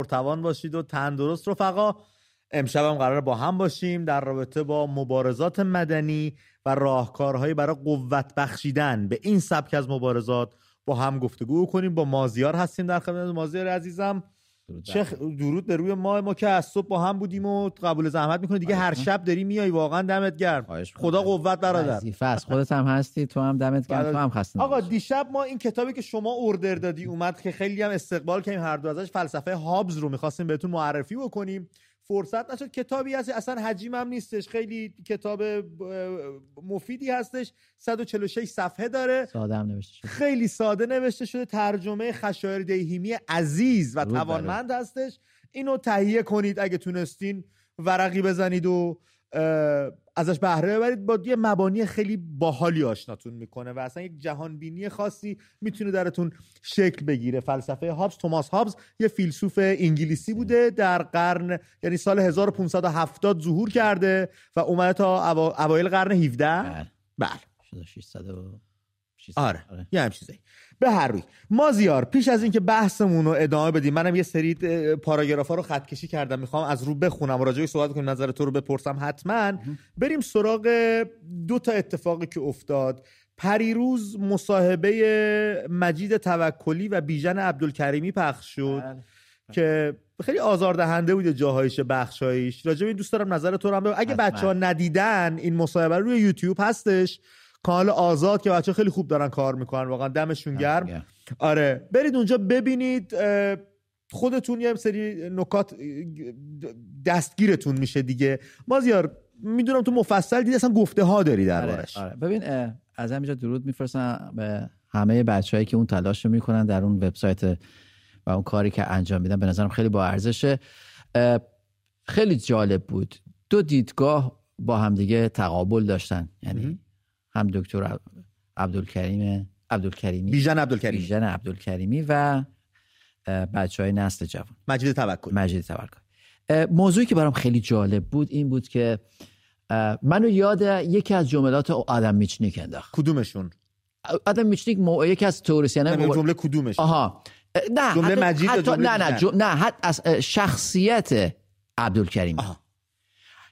پرتوان باشید و تندرست رفقا. امشب هم قرار با هم باشیم در رابطه با مبارزات مدنی و راهکارهایی برای قوت بخشیدن. به این سبک از مبارزات با هم گفتگو کنیم. با مازیار هستیم در خدمت مازیار عزیزم. چه درود به روی ما ما که از صبح با هم بودیم و قبول زحمت می‌کنه دیگه هر شب داری میای. واقعا دمت گرم. خدا قوت برادر. فس خودت هم هستی تو هم دمت گرم. تو هم خسته آقا دیشب ما این کتابی که شما اوردر دادی اومد که خیلی هم استقبال کردیم. هر دو ازش فلسفه هابز رو می‌خواستیم بهتون معرفی بکنیم. فرصت نشد. کتابی هست اصلا حجیم هم نیستش. خیلی کتاب مفیدی هستش. 146 صفحه داره. ساده هم نوشته شده. خیلی ساده نوشته شده. ترجمه خشایر دیهیمی عزیز و توانمند هستش. اینو تهیه کنید اگه تونستین ورقی بزنید و ازش بهره ببرید. با یه مبانی خیلی باحالی آشناتون می‌کنه و اصلا یک جهان بینی خاصی می‌تونه درتون شکل بگیره. فلسفه هابز توماس هابز یه فیلسوف انگلیسی بوده در قرن یعنی سال 1570 ظهور کرده و اومده تا اوایل قرن 17 بله. بله. 600 آره. آره. یه هم چیزی به هر روی. مازیار پیش از اینکه بحثمون رو ادامه بدیم منم یه سری پاراگرافا رو خط کشی کردم. می‌خوام از رو بخونم و راجعش صحبت کنیم نظر تو رو بپرسم حتما. بریم سراغ دو تا اتفاقی که افتاد. پریروز مصاحبه مجید توکلی و بیژن عبدالکریمی پخش شد بله. که خیلی آزاردهنده بوده جاهایش بخشایش. راجع این دوست دارم نظر تو رو هم اگه بچه ها ندیدن این مصاحبه روی یوتیوب هستش. کانال آزاد که بچه خیلی خوب دارن کار می‌کنن واقعا دمشون گرم. آره برید اونجا ببینید خودتون یه سری نکات دستگیرتون میشه دیگه. مازیار می‌دونم تو مفصل دیدی اصلا گفته ها داری دربارش. آره, آره. ببین از همینجا درود میفرستم به همه بچههایی که اون تلاش رو می‌کنن در اون وبسایت و اون کاری که انجام میدن. به نظرم خیلی با ارزشه. خیلی جالب بود. دو دیدگاه با همدیگه تقابل داشتن. یعنی هم دکتر عبدالکریم عبدالکریمی. بیژن عبدالکریمی. بیژن عبدالکریمی و بچه های نسل جوان. مجید توکل. مجید توکل. موضوعی که برام خیلی جالب بود این بود که منو یاد یکی از جملات آدم میچنیک انداخت. کدومشون؟ آدم میچنیک مو... یکی از توریسیانه مو... جمله کدومش آها. نه جمله مجید حتی... نه نه نه حتی از شخصیت عبدالکریمی.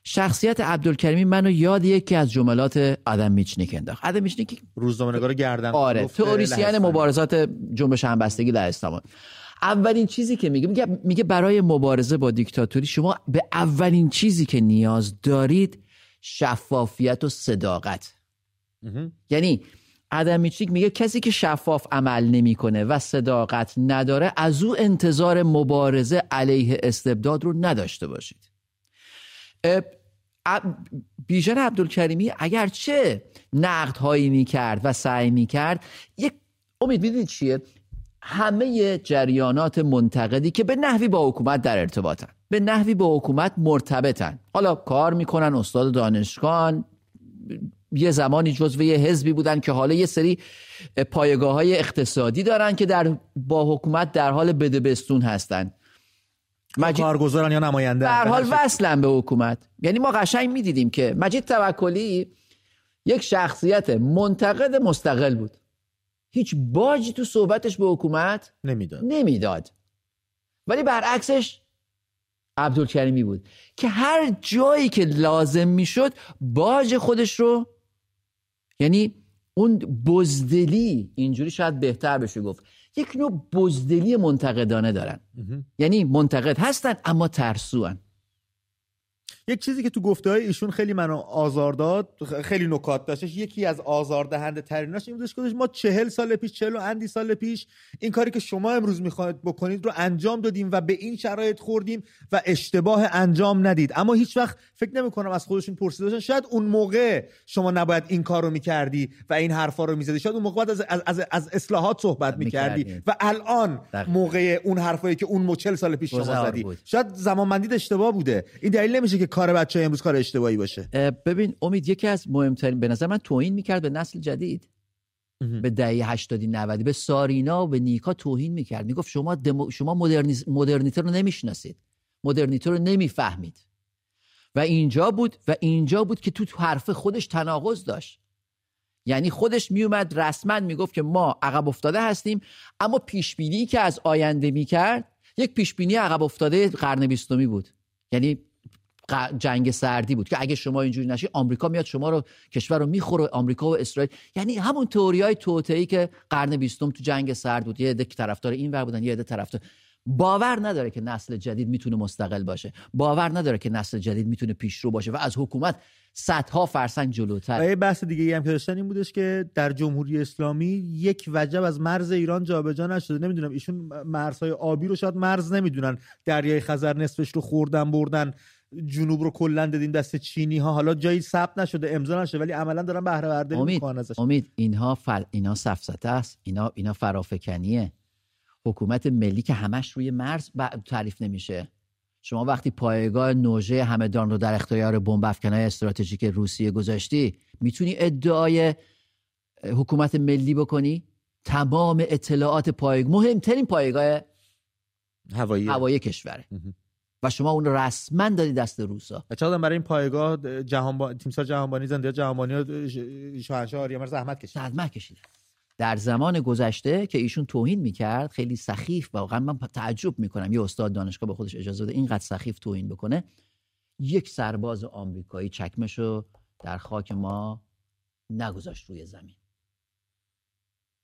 شخصیت عبدالکریمی منو یاد یکی از جملات آدم میچنیک انداخت. آدم میچنیک روزنامه‌نگار گردن آره توریسیان مبارزات جنبش همبستگی در اسلام اولین چیزی که میگه میگه میگه برای مبارزه با دیکتاتوری شما به اولین چیزی که نیاز دارید شفافیت و صداقت. یعنی آدم میچنیک میگه کسی که شفاف عمل نمی‌کنه و صداقت نداره از او انتظار مبارزه علیه استبداد رو نداشته باشید. بیژن عبدالکریمی اگرچه نقد هایی می‌کرد و سعی می‌کرد یک امید می‌دونید چیه؟ همه جریانات منتقدی که به نحوی با حکومت در ارتباطن به نحوی با حکومت مرتبطن. حالا کار می‌کنن استاد دانشگاه یه زمانی جزو یه حزبی بودن که حالا یه سری پایگاه های اقتصادی دارن که در با حکومت در حال بدبستون هستن. مجید کارگزاران یا نماینده در حال وصلن به حکومت. یعنی ما قشنگ می‌دیدیم که مجید توکلی یک شخصیت منتقد مستقل بود. هیچ باجی تو صحبتش به حکومت نمی‌داد. نمی‌داد. ولی برعکسش عبدالکریمی بود که هر جایی که لازم می‌شد باج خودش رو یعنی اون بزدلی اینجوری شاید بهتر بشه گفت. یک نوع بزدلی منتقدانه دارن. یعنی منتقد هستن اما ترسوان. یک چیزی که تو گفته های ایشون خیلی منو آزار داد خیلی نکات داشتش یکی از آزاردهنده تریناش این بودش که ما چهل سال پیش چهل و اندی سال پیش این کاری که شما امروز می‌خواید بکنید رو انجام دادیم و به این شرایط خوردیم و اشتباه انجام ندید. اما هیچ وقت فکر نمی کنم از خودشون پرسیده باشن. شاید اون موقع شما نباید این کار رو می‌کردی و این حرفا رو می‌زدی. شاید اون موقع از, از, از, از اصلاحات صحبت می‌کردی و الان موقع اون حرفایی که اون 40 سال پیش شما زدی. شاید زمانبندی اشتباه بوده. این دلیل نمیشه که کار بچه امروز کار اشتباهی باشه. ببین امید یکی از مهمترین به نظر من توهین می‌کرد به نسل جدید. به دهه 80 90 به سارینا و به نیکا توهین می‌کرد. می‌گفت شما دمو... شما مدرنیته رو نمی‌شناسید. مدرنیته رو نمی‌فهمید. و اینجا بود و اینجا بود که تو حرف خودش تناقض داشت. یعنی خودش میومد رسما می‌گفت که ما عقب افتاده هستیم اما پیش بینی که از آینده می‌کرد یک پیش بینی عقب افتاده قرن بیستمی بود. یعنی جنگ سردی بود که اگه شما اینجوری نشی آمریکا میاد شما رو کشور رو می‌خوره آمریکا و اسرائیل. یعنی همون تئوری های توطئه‌ای که قرن بیستم تو جنگ سرد بود. یه عده طرفدار این ور بودن یه عده طرفدار باور نداره که نسل جدید می‌تونه مستقل باشه. باور نداره که نسل جدید می‌تونه پیشرو باشه و از حکومت صدها فرسنگ جلوتر. و یه بحث دیگه ای هم که داشتن این بودش که در جمهوری اسلامی یک وجب از مرز ایران جابجا نشده. نمی‌دونم ایشون مرزهای آبی رو شاید مرز نمی‌دونن. دریای خزر نصفش رو خوردن بردن. جنوب رو کلا دادیم دست چینی ها حالا جایی ثبت نشده امضا نشده ولی عملا دارن بهره برداری می‌کنن ازش. امید اینها فل... اینا سفسطه است. اینا اینا فرافکنیه. حکومت ملی که همش روی مرز تعریف نمیشه. شما وقتی پایگاه نوژه همدان رو در اختیار بمب افکنهای استراتژیک روسیه گذاشتی می‌تونی ادعای حکومت ملی بکنی؟ تمام اطلاعات پایگاه مهمترین پایگاه هوایی. هوایی کشوره. و شما اون رسما دادی دست روسا. چقدر برای این پایگاه جهان با... تیمسار جهانبانی زنده جهانبانی شاهنشاه آریامر زحمت کشید. زحمت کشید در زمان گذشته که ایشون توهین می‌کرد خیلی سخیف واقعا من تعجب می‌کنم. یه استاد دانشگاه به خودش اجازه بده اینقدر سخیف توهین بکنه. یک سرباز آمریکایی چکمشو در خاک ما نگذاشت روی زمین.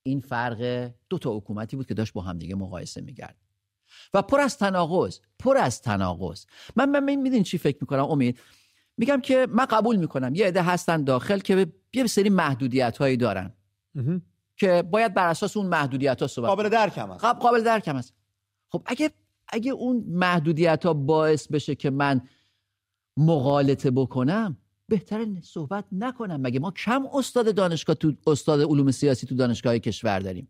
این فرق دو تا حکومتی بود که داشت با همدیگه مقایسه می‌کرد. و پر از تناقض پر از تناقض. من من میدین چی فکر می‌کنم امید؟ میگم که من قبول می‌کنم. یه عده هستن داخل که یه سری محدودیت هایی دارن که باید بر اساس اون محدودیت ها صحبت قابل درک هم هست. قابل درک هم هست. خب اگه اگه اون محدودیت ها باعث بشه که من مغالطه بکنم بهتره صحبت نکنم. مگه ما کم استاد دانشگاه تو استاد علوم سیاسی تو دانشگاه کشور داریم؟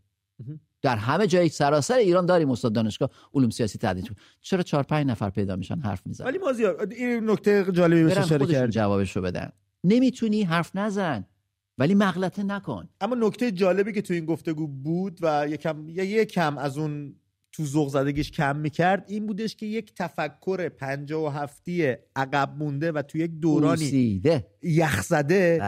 در همه جای سراسر ایران داریم استاد دانشگاه علوم سیاسی تدریس چرا چهار پنج نفر پیدا میشن حرف می‌زنن؟ ولی مازیار این نکته جالبی بشه اشاره کرد جوابش رو بدن. نمی‌تونی حرف نزن. ولی مغلطه نکن. اما نکته جالبی که تو این گفتگو بود و یکم یا یکم از اون تو ذوق زدگیش کم می‌کرد این بودش که یک تفکر پنجاه و هفتی عقب مونده و تو یک دورانی یخزده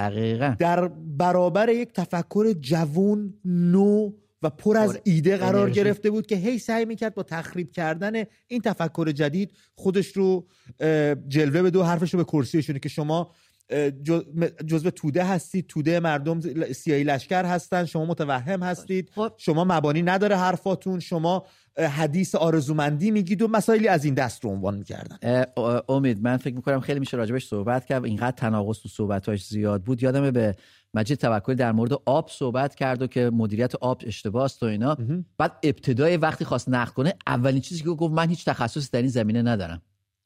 در برابر یک تفکر جوون نو و پر از ایده قرار گرفته بود که هی سعی می‌کرد با تخریب کردن این تفکر جدید خودش رو جلوه به دو حرفش رو به کرسیشونه که شما جزء توده هستید. توده مردم سیایی لشکر هستن. شما متوهم هستید. خب. شما مبانی نداره حرفاتون. شما حدیث آرزومندی میگید و مسائلی از این دست رو عنوان می‌کردن. امید من فکر می‌کنم خیلی میشه راجبش صحبت کرد. اینقدر تناقض تو صحبتاش زیاد بود. یادمه به مجید توکل در مورد آب صحبت کرد و که مدیریت آب اشتباه و اینا. بعد ابتدای وقتی خواست نقد کنه اولین چیزی که گفت من هیچ تخصصی در این زمینه ندارم.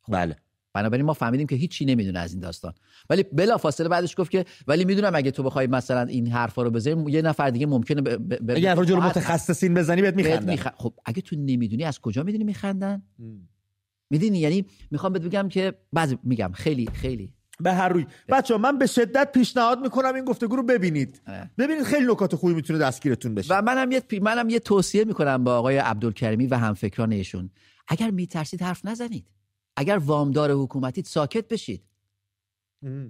بله. بنابراین ما فهمیدیم که هیچی نمی‌دونه از این داستان. ولی بلا فاصله بعدش گفت که ولی می‌دونم اگه تو بخوای مثلا این حرفا رو بزنی یه نفر دیگه ممکنه ب... ب... اگه رو متخصصین بزنی بهت میخندن. میخ... خب اگه تو نمی‌دونی از کجا می‌دونی میخندن؟ می‌دونی؟ یعنی می‌خوام بهت بگم که بعضی میگم خیلی خیلی. به هر روی. بچه من به شدت پیشنهاد می‌کنم این گفتگو رو ببینید. ببینید خیلی نکات خوبی می‌تونه دستگیرتون بشه. و منم یه منم یه توصیه می‌کنم با آقای عبدالکریمی و همفکران ایشون. اگر میترسید حرف نزنید. اگر وامدار حکومتی ساکت بشید.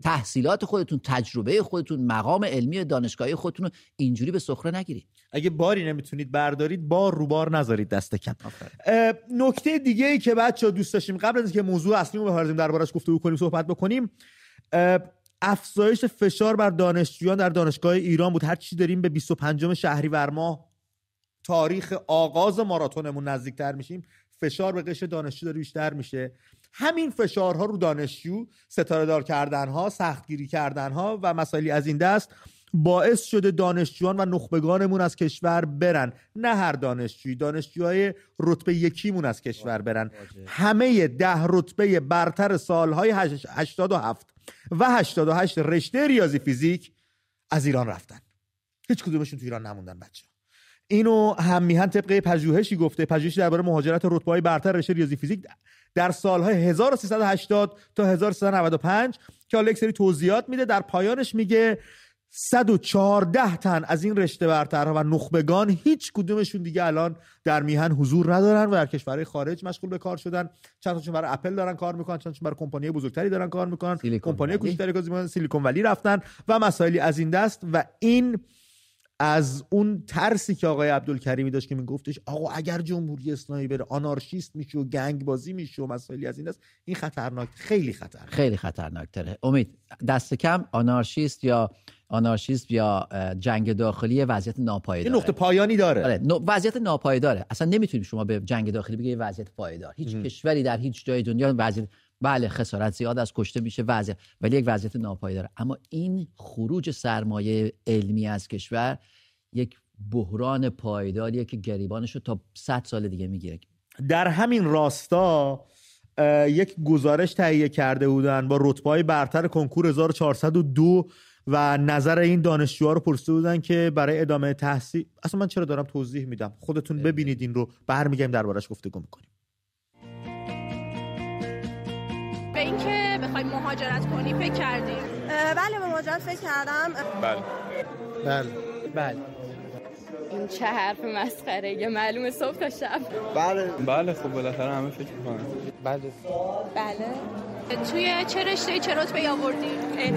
تحصیلات خودتون تجربه خودتون مقام علمی دانشگاهی خودتون رو اینجوری به سخره نگیرید. اگه باری نمی‌تونید بردارید بار رو بار نذارید دست کم. نکته دیگه ای که بچه دوست داشتیم قبل از اینکه موضوع اصلی رو بپردازیم دربارش گفتگو کنیم صحبت بکنیم. افزایش فشار بر دانشجویان در دانشگاه ایران بود. هر چی داریم به 25 شهریور ماه تاریخ آغاز ماراتونمون نزدیکتر میشیم. فشار به قشر دانشجو داره بیشتر میشه. همین فشارها رو دانشجو ستاره دار کردن ها سختگیری کردن ها و مسائلی از این دست باعث شده دانشجویان و نخبگانمون از کشور برن. نه هر دانشجویی دانشجوهای رتبه یکیمون از کشور برن. همه ده رتبه برتر سالهای 87 و 88 رشته ریاضی فیزیک از ایران رفتن. هیچ کدومشون تو ایران نموندن بچه اینو هم میهن طبقه پژوهشی گفته. پژوهشی درباره مهاجرت رتبه های برتر رشته ریاضی فیزیک در سالهای 1380 تا 1395 که حالا یک سری توضیحات میده. در پایانش میگه 114 تن از این رشته برترها و نخبگان هیچ کدومشون دیگه الان در میهن حضور ندارن و در کشورهای خارج مشغول به کار شدن. چند تاشون برای اپل دارن کار می‌کنن چند برای کمپانی بزرگتری دارن کار می‌کنن. کمپانی کوچکتری که سیلیکون ولی رفتن و مسائلی از این دست و این از اون ترسی که آقای عبدالکریمی داشت که میگفتش آقا اگر جمهوری اسلامی بره آنارشیست میشه و گنگ بازی میشه و مسائلی از این است این خطرناک خیلی خطرناک. خیلی خطرناک تره امید دست کم آنارشیست یا آنارشیست یا جنگ داخلی وضعیت ناپایدار این نقطه پایانی داره. آره وضعیت ناپایداره. اصلا نمی‌تونیم شما به جنگ داخلی بگید وضعیت پایدار. هیچ کشوری در هیچ جای دنیا وضعیت بله خسارت زیاد از کشته میشه وضعیت ولی یک وضعیت ناپایدار. اما این خروج سرمایه علمی از کشور یک بحران پایداریه که گریبانش رو تا 100 سال دیگه می‌گیره. در همین راستا یک گزارش تهیه کرده بودن با رتبه برتر کنکور 1402 و نظر این دانشجوها رو پرسیده بودن که برای ادامه تحصیل اصلا من چرا دارم توضیح میدم؟ خودتون ببینید این رو برمیگردیم دربارش گفتگو می‌کنیم. اینکه بخوایم مهاجرت کنی فکر کردیم بله به مهاجرت فکر کردم. بله. بله. بله. این چه حرف مسخره یه معلومه صبح تا شب. بله. بله خب بالاخره همه فکر می‌کنن. بله. بله. توی چه رشته چه رتبه آوردی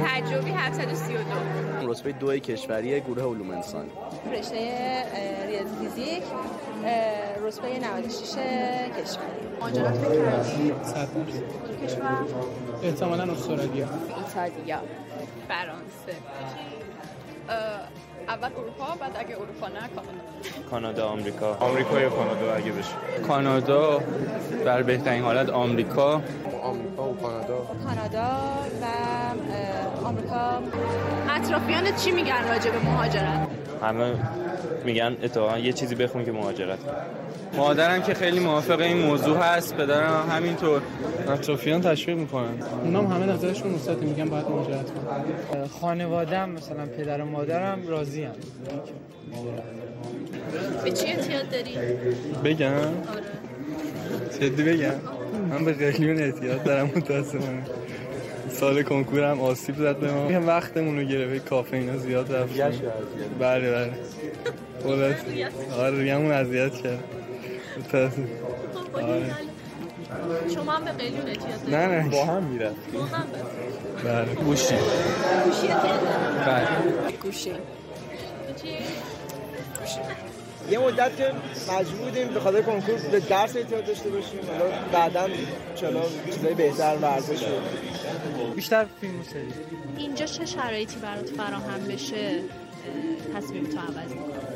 تجربی 732 رتبه دو کشوری گروه علوم انسانی رشته ریاضی فیزیک رتبه 96 کشور. مهاجرت فکر کردی؟ صد کشور؟ احتمالاً استرالیا. ایتالیا. فرانسه. اول اروپا بعد اگه اروپا نه کانادا. کانادا آمریکا. آمریکا یا کانادا اگه بشه. کانادا در بهترین حالت آمریکا. آمریکا و کانادا. کانادا و آمریکا. اطرافیان چی میگن راجع به مهاجرت؟ همه میگن اتفاقا یه چیزی بخون که مهاجرت. مادرم که خیلی موافق این موضوع هست پدرم همینطور. اطرافیان تشویق می‌کنن. اونام همه نظرشون مثبت میگن باید مهاجرت کنن. خانواده‌ام مثلا پدر و مادرم راضی هم به چی اعتیاد داری؟ بگم؟ آره. جدی بگم؟ من به قلیون اعتیاد دارم متاسفانه. سال کنکورم آسیب زد به ما. هم وقتمون رو گرفت کافه اینا زیاد رفت بله بله. خلاص آره ریمون اذیت کرد. شما هم به قلیون اعتیاد؟ نه نه با هم می‌رفت با هم به- بله گوشی گوشی؟ بله گوشی؟ یه مدت که مجبور بودیم به خاطر کنکور به درس اعتیاد داشته باشیم حالا بعدا چلا چیزای بهتر ورزش شد بیشتر فیلم سری اینجا چه شرایطی برات فراهم بشه تصمیم تو عوض می‌کنی؟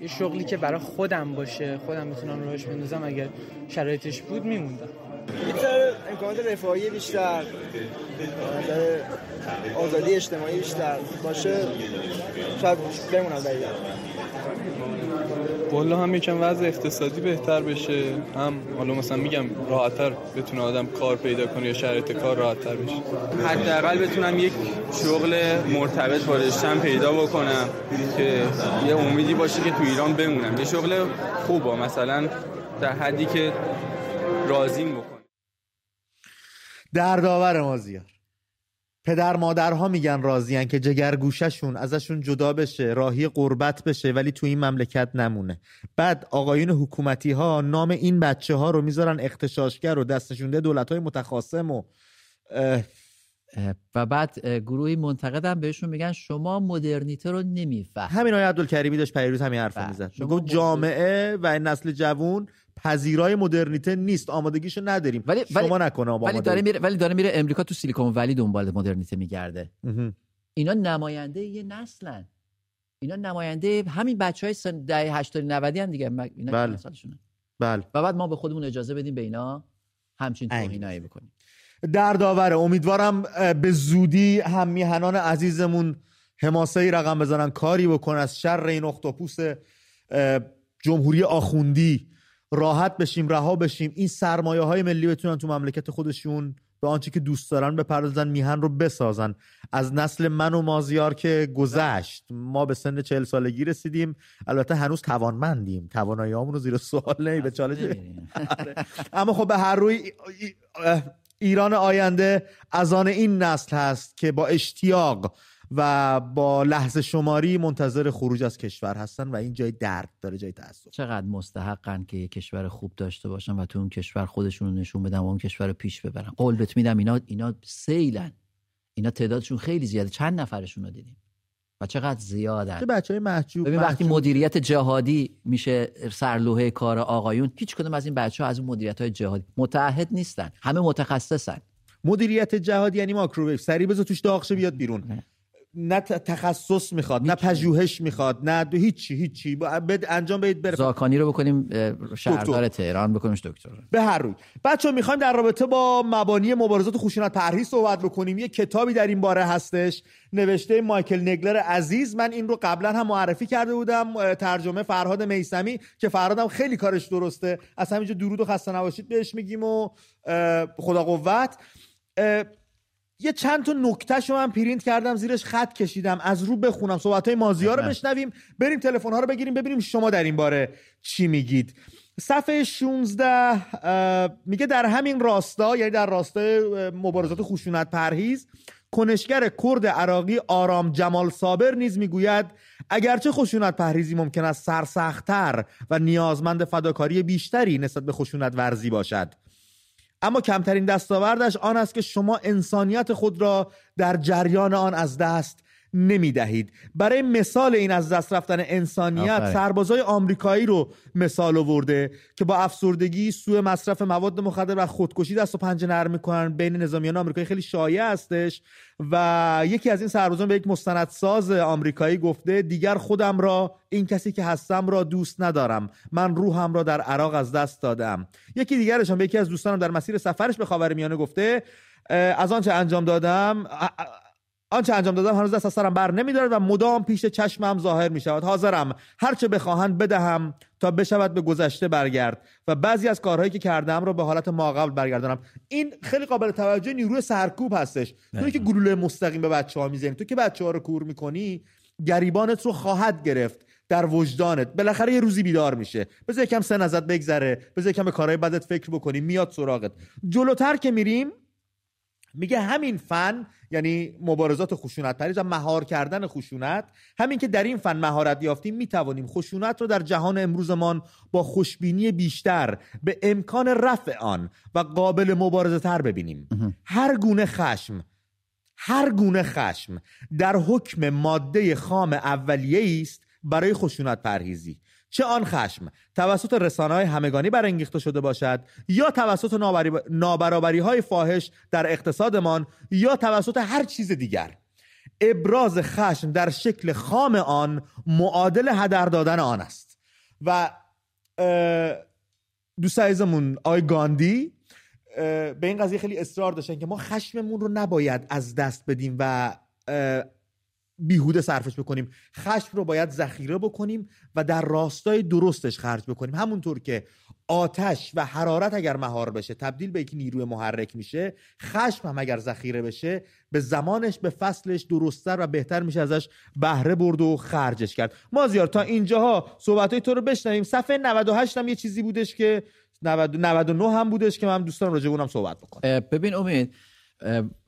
یه شغلی که برای خودم باشه خودم می‌تونم راهش بندازم اگر شرایطش بود میموندم ذره امکانات رفاهی بیشتر آزادی اجتماعی بیشتر باشه شاید بمونم ایران. والا هم یکم وضع اقتصادی بهتر بشه. هم حالا مثلا میگم راحتتر بتونه آدم کار پیدا کنه یا شرایط کار راحتتر بشه. حداقل بتونم یک شغل مرتبط با رشتم پیدا بکنم که یه امیدی باشه که تو ایران بمونم. یه شغل خوبه. مثلا در حدی که راضیم بکنه دردآور مازیار پدر مادرها میگن راضیان که جگر گوششون ازشون جدا بشه راهی قربت بشه ولی تو این مملکت نمونه. بعد آقایون حکومتی ها نام این بچه ها رو می‌ذارن اختشاشگر و دستشونده دولت های متخاصم و اه، و بعد گروهی منتقدم بهشون میگن شما مدرنیته رو نمیفهم همین آقای عبدالکریمی داشت پیروز همین حرف بله. می‌زد. می‌گفت مدرن- جامعه و این نسل جوون پذیرای مدرنیته نیست. آمادگیشو نداریم. ولی شما نکنه با ولی داره میره ولی داره میره امریکا تو سیلیکون ولی دنبال مدرنیته میگرده. اینا نماینده یه نسلن. اینا نماینده همین بچه های سن ده 80 90 ان دیگه. اینا بله. سالشونه بله. و بعد ما به خودمون اجازه بدیم به اینا همچین. توهینایی بکنیم. دردآوره. امیدوارم اه، به زودی هم میهنان عزیزمون حماسه رقم بزنن کاری بکن از شر این اختاپوس جمهوری آخوندی. راحت بشیم رها بشیم. این سرمایه های ملی بتونن تو مملکت خودشون به آنچه که دوست دارن بپردازن میهن رو بسازن. از نسل من و مازیار که گذشت ما به سن چهل سالگی رسیدیم. البته هنوز توانمندیم. توانایی رو زیر سوال نمی به چالش نمی‌ریم. اما خب به هر روی ایران آینده از آن این نسل هست که با اشتیاق و با لحظه شماری منتظر خروج از کشور هستن و این جای درد داره جای تاسف چقدر مستحقن که یه کشور خوب داشته باشن و تو اون کشور خودشون رو نشون بدن و اون کشور رو پیش ببرن. قول بهت میدم اینا اینا سیلن. اینا تعدادشون خیلی زیاده. چند نفرشون رو دیدیم؟ و چقدر زیادن. چه بچه های محجوب ببین وقتی. مدیریت جهادی میشه سرلوحه کار آقایون هیچ کدوم از این بچه ها از اون مدیریت های جهادی متعهد نیستن. همه متخصصن. مدیریت جهادی یعنی ماکروویو سری بذار توش داغشه بیاد بیرون. نه تخصص می‌خواد نه پژوهش می‌خواد نه دو هیچی هیچی. بد انجام بدید بره. زاکانی رو بکنیم شهردار تهران بکنیمش دکتر. به هر روی. بچه می‌خوایم در رابطه با مبانی مبارزات خشونت پرهیز صحبت بکنیم. یه کتابی در این باره هستش نوشته مایکل نگلر عزیز. من این رو قبلا هم معرفی کرده بودم ترجمه فرهاد میسمی که فرهادم خیلی کارش درسته. از همینجا درود و خسته نباشید بهش میگیم و خدا قوت یه چند تا نکته شو من پرینت کردم زیرش خط کشیدم. از رو بخونم. صحبت های مازیار رو. بشنویم. بریم تلفن ها رو بگیریم ببینیم شما در این باره چی میگید. صفحه 16 اه، میگه در همین راستا یعنی در راستای مبارزات خشونت پرهیز کنشگر کرد عراقی آرام جمال صابر نیز می‌گوید اگرچه خشونت پرهیزی ممکن است سرسختتر و نیازمند فداکاری بیشتری نسبت به خشونت ورزی باشد. اما کمترین دستاوردش آن است که شما انسانیت خود را در جریان آن از دست نمی دهید برای مثال این از دست رفتن انسانیت. سربازای آمریکایی رو مثال آورده که با افسردگی سوء مصرف مواد مخدر و خودکشی دست و پنجه نرم می‌کنن. بین نظامیان آمریکایی خیلی شایع هستش و یکی از این سربازان به یک مستندساز آمریکایی گفته دیگر خودم را این کسی که هستم را دوست ندارم. من روحم را در عراق از دست دادم. یکی دیگرش هم به یکی از دوستانم در مسیر سفرش به خاورمیانه گفته از آنچه انجام دادم آنچه انجام دادم هنوز دست از سرم بر نمیدارد و مدام پیش چشمم ظاهر می شود حاضرم هرچه بخواهند بدهم تا بشود به گذشته برگرد و بعضی از کارهایی که کردم را به حالت ماقبل برگردانم. این خیلی قابل توجه نیروی سرکوب هستش. تو که گلوله مستقیم به بچه ها می‌زنی تو که بچه ها رو کور می‌کنی گریبانت رو خواهد گرفت در وجدانت. بالاخره یه روزی بیدار میشه. بذار یکم سن ازت بگذره بذار یکم به کارهای بدت فکر بکنی میاد سراغت. جلوتر که میریم میگه همین فن یعنی مبارزات خشونت پریز و مهار کردن خشونت. همین که در این فن مهارت یافتیم می‌توانیم خشونت رو در جهان امروزمان با خوشبینی بیشتر به امکان رفع آن و قابل مبارزه تر ببینیم. هر گونه خشم هر گونه خشم در حکم ماده خام اولیه است برای خشونت پرهیزی. چه آن خشم توسط رسانه های همگانی برانگیخته شده باشد یا توسط نابرابری های فاحش در اقتصادمان یا توسط هر چیز دیگر. ابراز خشم در شکل خام آن معادل هدر دادن آن است. و دوست عزیزمون آی گاندی به این قضیه خیلی اصرار داشتن که ما خشممون رو نباید از دست بدیم و بیهوده صرفش بکنیم. خشم رو باید ذخیره بکنیم و در راستای درستش خرج بکنیم. همونطور که آتش و حرارت اگر مهار بشه تبدیل به یک نیروی محرک میشه خشم هم اگر ذخیره بشه به زمانش به فصلش درستتر و بهتر میشه ازش بهره برد و خرجش کرد. مازیار تا اینجاها صحبت تو رو بشنویم. صفحه 98 هم یه چیزی بودش که 90 99 هم بودش که من دوستان راجع اونم صحبت بکنم. ببین امید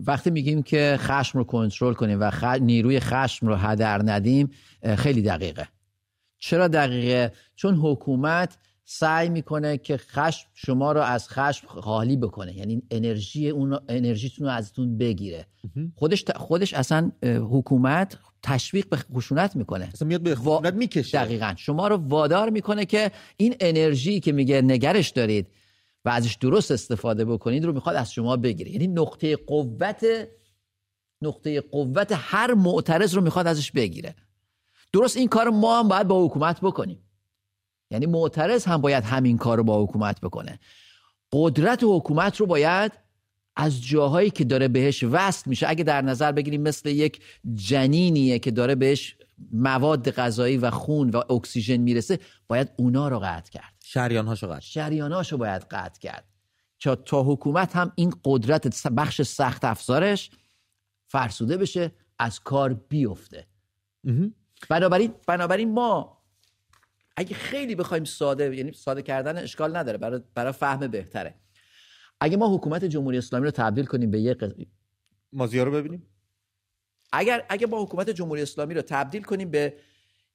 وقتی میگیم که خشم رو کنترل کنیم و خ... نیروی خشم رو هدر ندیم خیلی دقیقه. چرا دقیقه؟ چون حکومت سعی می‌کنه که خشم شما رو از خشم خالی بکنه. یعنی انرژی اون انرژیتون رو ازتون بگیره. خودش خودش اصلا حکومت تشویق به خشونت می‌کنه. اصلا میاد به خشونت می‌کشه. دقیقا. شما رو وادار می‌کنه که این انرژی که میگه نگرش دارید و ازش درست استفاده بکنید رو می‌خواد از شما بگیره. یعنی نقطه قوت نقطه قوت هر معترض رو می‌خواد ازش بگیره. درست این کار ما هم باید با حکومت بکنیم. یعنی معترض هم باید همین کار رو با حکومت بکنه. قدرت حکومت رو باید از جاهایی که داره بهش وصل میشه اگه در نظر بگیریم مثل یک جنینیه که داره بهش مواد غذایی و خون و اکسیژن می‌رسه باید اونا رو قطع کرد. شریان هاشو قطع شریاناشو باید قطع کرد. تا تا حکومت هم این قدرت بخش سخت افزارش فرسوده بشه از کار بیفته. بنابراین بنابراین ما اگه خیلی بخوایم ساده یعنی ساده کردن اشکال نداره برای برای فهم بهتره. اگه ما حکومت جمهوری اسلامی رو تبدیل کنیم به یک مازیار رو ببینیم. اگر اگه با حکومت جمهوری اسلامی رو تبدیل کنیم به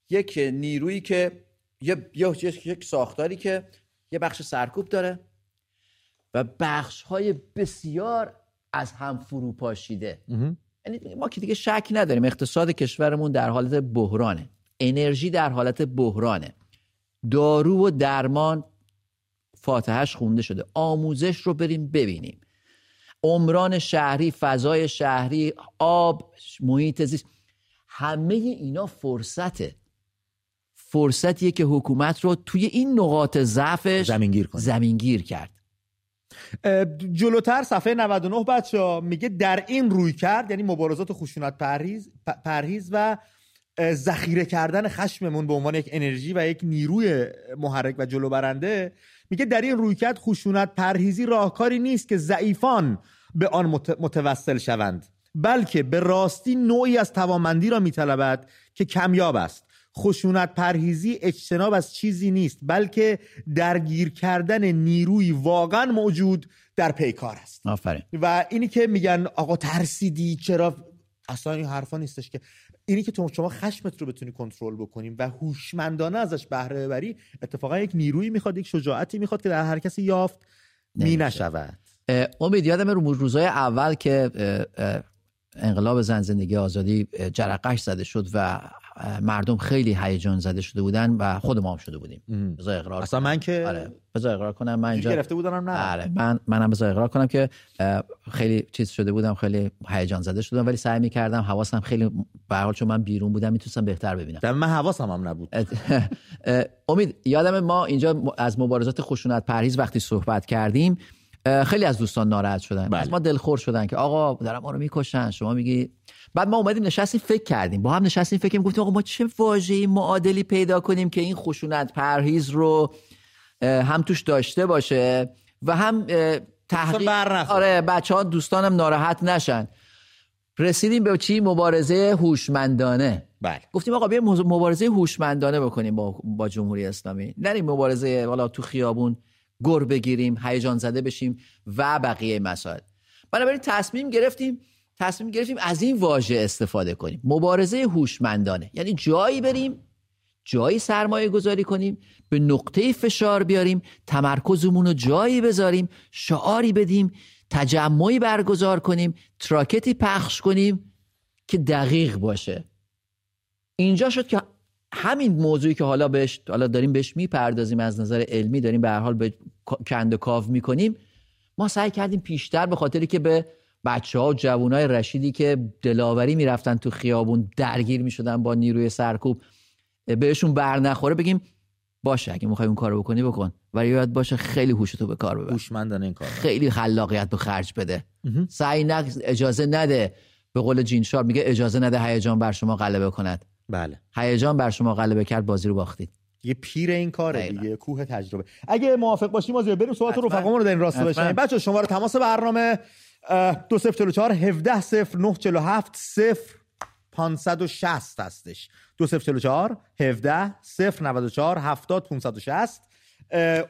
یک نیرویی که یه یا یک ساختاری که یه بخش سرکوب داره و بخش های بسیار از هم فرو پاشیده یعنی ما که دیگه شک نداریم اقتصاد کشورمون در حالت بحرانه. انرژی در حالت بحرانه. دارو و درمان فاتحش خونده شده. آموزش رو بریم ببینیم. عمران شهری فضای شهری آب محیط زیست همه اینا فرصته. فرصتیه که حکومت رو توی این نقاط ضعفش زمینگیر کنه. زمینگیر کرد. جلوتر صفحه 99 بچه ها میگه در این روی کرد یعنی مبارزات خشونت پرهیز, پرهیز و ذخیره کردن خشممون به عنوان یک انرژی و یک نیروی محرک و جلو برنده میگه در این رویکرد خشونت پرهیزی راهکاری نیست که ضعیفان به آن متوسل شوند بلکه به راستی نوعی از توامندی را میطلبد که کمیاب است. خشونت پرهیزی اجتناب از چیزی نیست بلکه درگیر کردن نیروی واقعا موجود در پیکار است. آفرین. و اینی که میگن آقا ترسیدی چرا؟ اصلا این حرفا نیستش که. اینی که تو شما خشمت رو بتونی کنترل بکنیم و هوشمندانه ازش بهره ببری اتفاقا یک نیرویی می‌خواد یک شجاعتی می‌خواد که در هر کسی یافت می نشود. امید یادم رو روزای اول که انقلاب زن زندگی آزادی جرقش زده شد و مردم خیلی هیجان زده شده بودن و خود ما هم شده بودیم. بذار اقرار اصلا من که آره. بذار اقرار کنم. من اینجا گرفته بودم نه. آره. من منم بذار اقرار کنم که خیلی چیز شده بودم خیلی هیجان زده شدم ولی سعی می‌کردم حواسم خیلی به حال چون من بیرون بودم می‌تونستم بهتر ببینم. من حواسم هم نبود. امید یادم ما اینجا از مبارزات خشونت پرهیز وقتی صحبت کردیم خیلی از دوستان ناراحت شدن. بله. از ما دلخور شدن که آقا دارن ما رو می‌کشن شما میگی. بعد ما اومدیم نشستیم فکر کردیم. با هم نشستیم فکر کردیم گفتیم آقا ما چه واژه‌ای معادلی پیدا کنیم که این خشونت پرهیز رو هم توش داشته باشه و هم تحقیق آره بچه ها دوستانم ناراحت نشن. رسیدیم به چی؟ مبارزه هوشمندانه. بله. گفتیم آقا بیایم مبارزه هوشمندانه بکنیم با با جمهوری اسلامی. نریم مبارزه والا تو خیابون گر بگیریم هیجان زده بشیم و بقیه مسائل. بنابراین تصمیم گرفتیم تصمیم گرفتیم از این واژه استفاده کنیم. مبارزه هوشمندانه. یعنی جایی بریم جایی سرمایه گذاری کنیم به نقطه فشار بیاریم تمرکزمون رو جایی بذاریم شعاری بدیم تجمعی برگزار کنیم تراکتی پخش کنیم که دقیق باشه. اینجا شد که همین موضوعی که حالا بهش حالا داریم بهش می‌پردازیم از نظر علمی داریم به هر حال به کند و کاو می‌کنیم. ما سعی کردیم پیشتر به خاطری که به بچه ها و جوون های رشیدی که دلاوری می‌رفتن تو خیابون درگیر می‌شدن با نیروی سرکوب بهشون بر نخوره بگیم باشه اگه می‌خوای اون کارو بکنی بکن. ولی یاد باشه خیلی هوشتو به کار ببر. هوشمندانه این کار. خیلی خلاقیت به خرج بده. سعی نک اجازه نده. به قول جینشار میگه اجازه نده هیجان بر شما غلبه کند. بله. هیجان بر شما غلبه کرد بازی رو باختید. یه پیر این کاره دیگه کوه تجربه. اگه موافق باشیم ما بریم سوالات رفقامون رو در این راستا بشنیم بچه شماره تماس برنامه 2044 17 0 947 0 560 هستش. 2044 17 0 94 70 560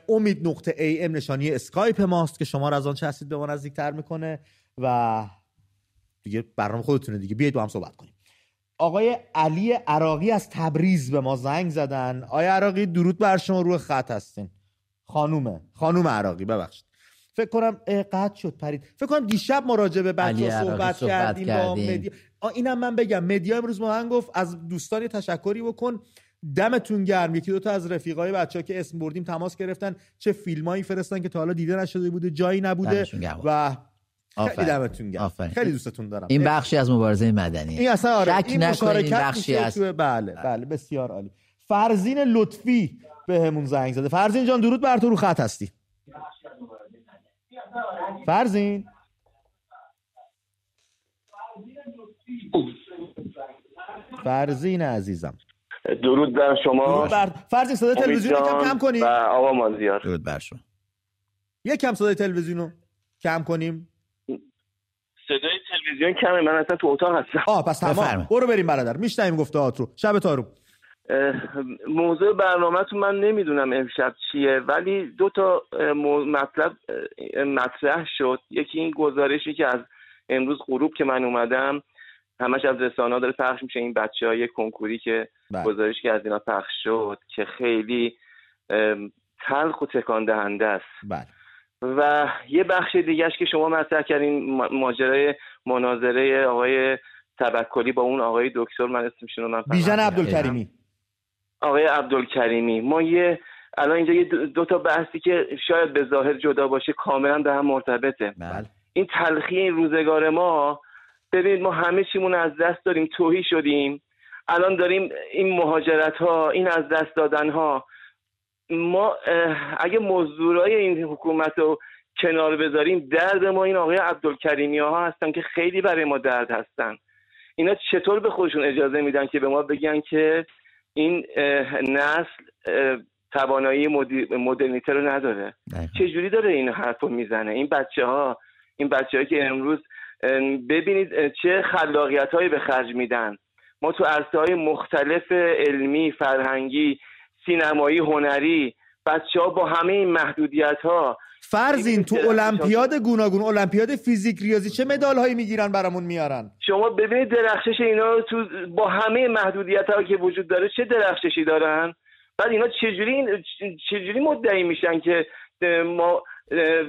امید نقطه ای ام نشانی اسکایپ ماست که شما رو از آن چه هستید به ما نزدیکتر می‌کنه و دیگه برنامه خودتونه دیگه. بیایید با هم صحبت کنیم. آقای علی عراقی از تبریز به ما زنگ زدن. آقای عراقی درود بر شما روی خط هستین. خانومه خانوم عراقی ببخشید. فکر کنم قطع شد پرید. فکر کنم دیشب مراجعه به بچه صحبت, صحبت کردیم, با مدیا اینم من بگم مدیا امروز ما من گفت از دوستانی تشکری بکن. دمتون گرم. یکی دو تا از رفیقای بچه ها که اسم بردیم تماس گرفتن. چه فیلمایی فرستن که تا حالا دیده نشده بوده جایی نبوده. و خیلی دمتون گرم. خیلی دوستتون دارم. این بخشی از مبارزه مدنی این اصلا آره شک این این بخشی از بله بله بسیار عالی. فرزین لطفی به همون زنگ زده. فرزین جان درود بر تو رو خط هستی. فرزین. فرزین عزیزم. درود بر شما. بر... فرزین صدای تلویزیون کم کم کنیم. و آقا مازیار. درود بر شما. یک کم صدای تلویزیون رو کم کنیم. صدای تلویزیون کمه من اصلا تو اتاق هستم. آه پس تمام. برو بریم برادر. میشنیم گفته رو شب تارو موضوع برنامهتون من نمی‌دونم امشب چیه ولی دو تا مطلب مطرح شد. یکی این گزارشی که از امروز غروب که من اومدم همش از رسانه داره پخش میشه. این بچه های کنکوری که بله. گزارش که از اینا پخش شد که خیلی تلخ و تکان دهنده است. بله. و یه بخش دیگهش که شما مطرح کردین ما- ماجرای مناظره آقای تبکلی با اون آقای دکتر من اسمشون رو من بیژن عبدالکریمی. آقای عبدالکریمی. ما یه الان اینجا یه دو, دو تا بحثی که شاید به ظاهر جدا باشه کاملا به هم مرتبطه. بله. این تلخی این روزگار ما ببینید ما همه چیمون از دست داریم توهی شدیم. الان داریم این مهاجرت ها این از دست دادن ها ما اگه مزدورای این حکومت رو کنار بذاریم درد ما این آقای عبدالکریمی ها هستن که خیلی برای ما درد هستن. اینا چطور به خودشون اجازه میدن که به ما بگن که این نسل توانایی مدرنیته رو نداره؟ دقیقاً. چجوری داره این حرف رو می‌زنه؟ این بچه ها این بچه که امروز ببینید چه خلاقیت هایی به خرج میدن. ما تو عرصه های مختلف علمی فرهنگی سینمایی هنری. بچه ها با همه این محدودیت ها فرزین تو المپیاد گوناگون المپیاد فیزیک ریاضی چه مدال هایی می‌گیرن برامون میارن؟ شما ببینید درخشش اینا رو تو با همه محدودیت هایی که وجود داره چه درخششی دارن؟ بعد اینا چجوری چجوری مدعی میشن که ما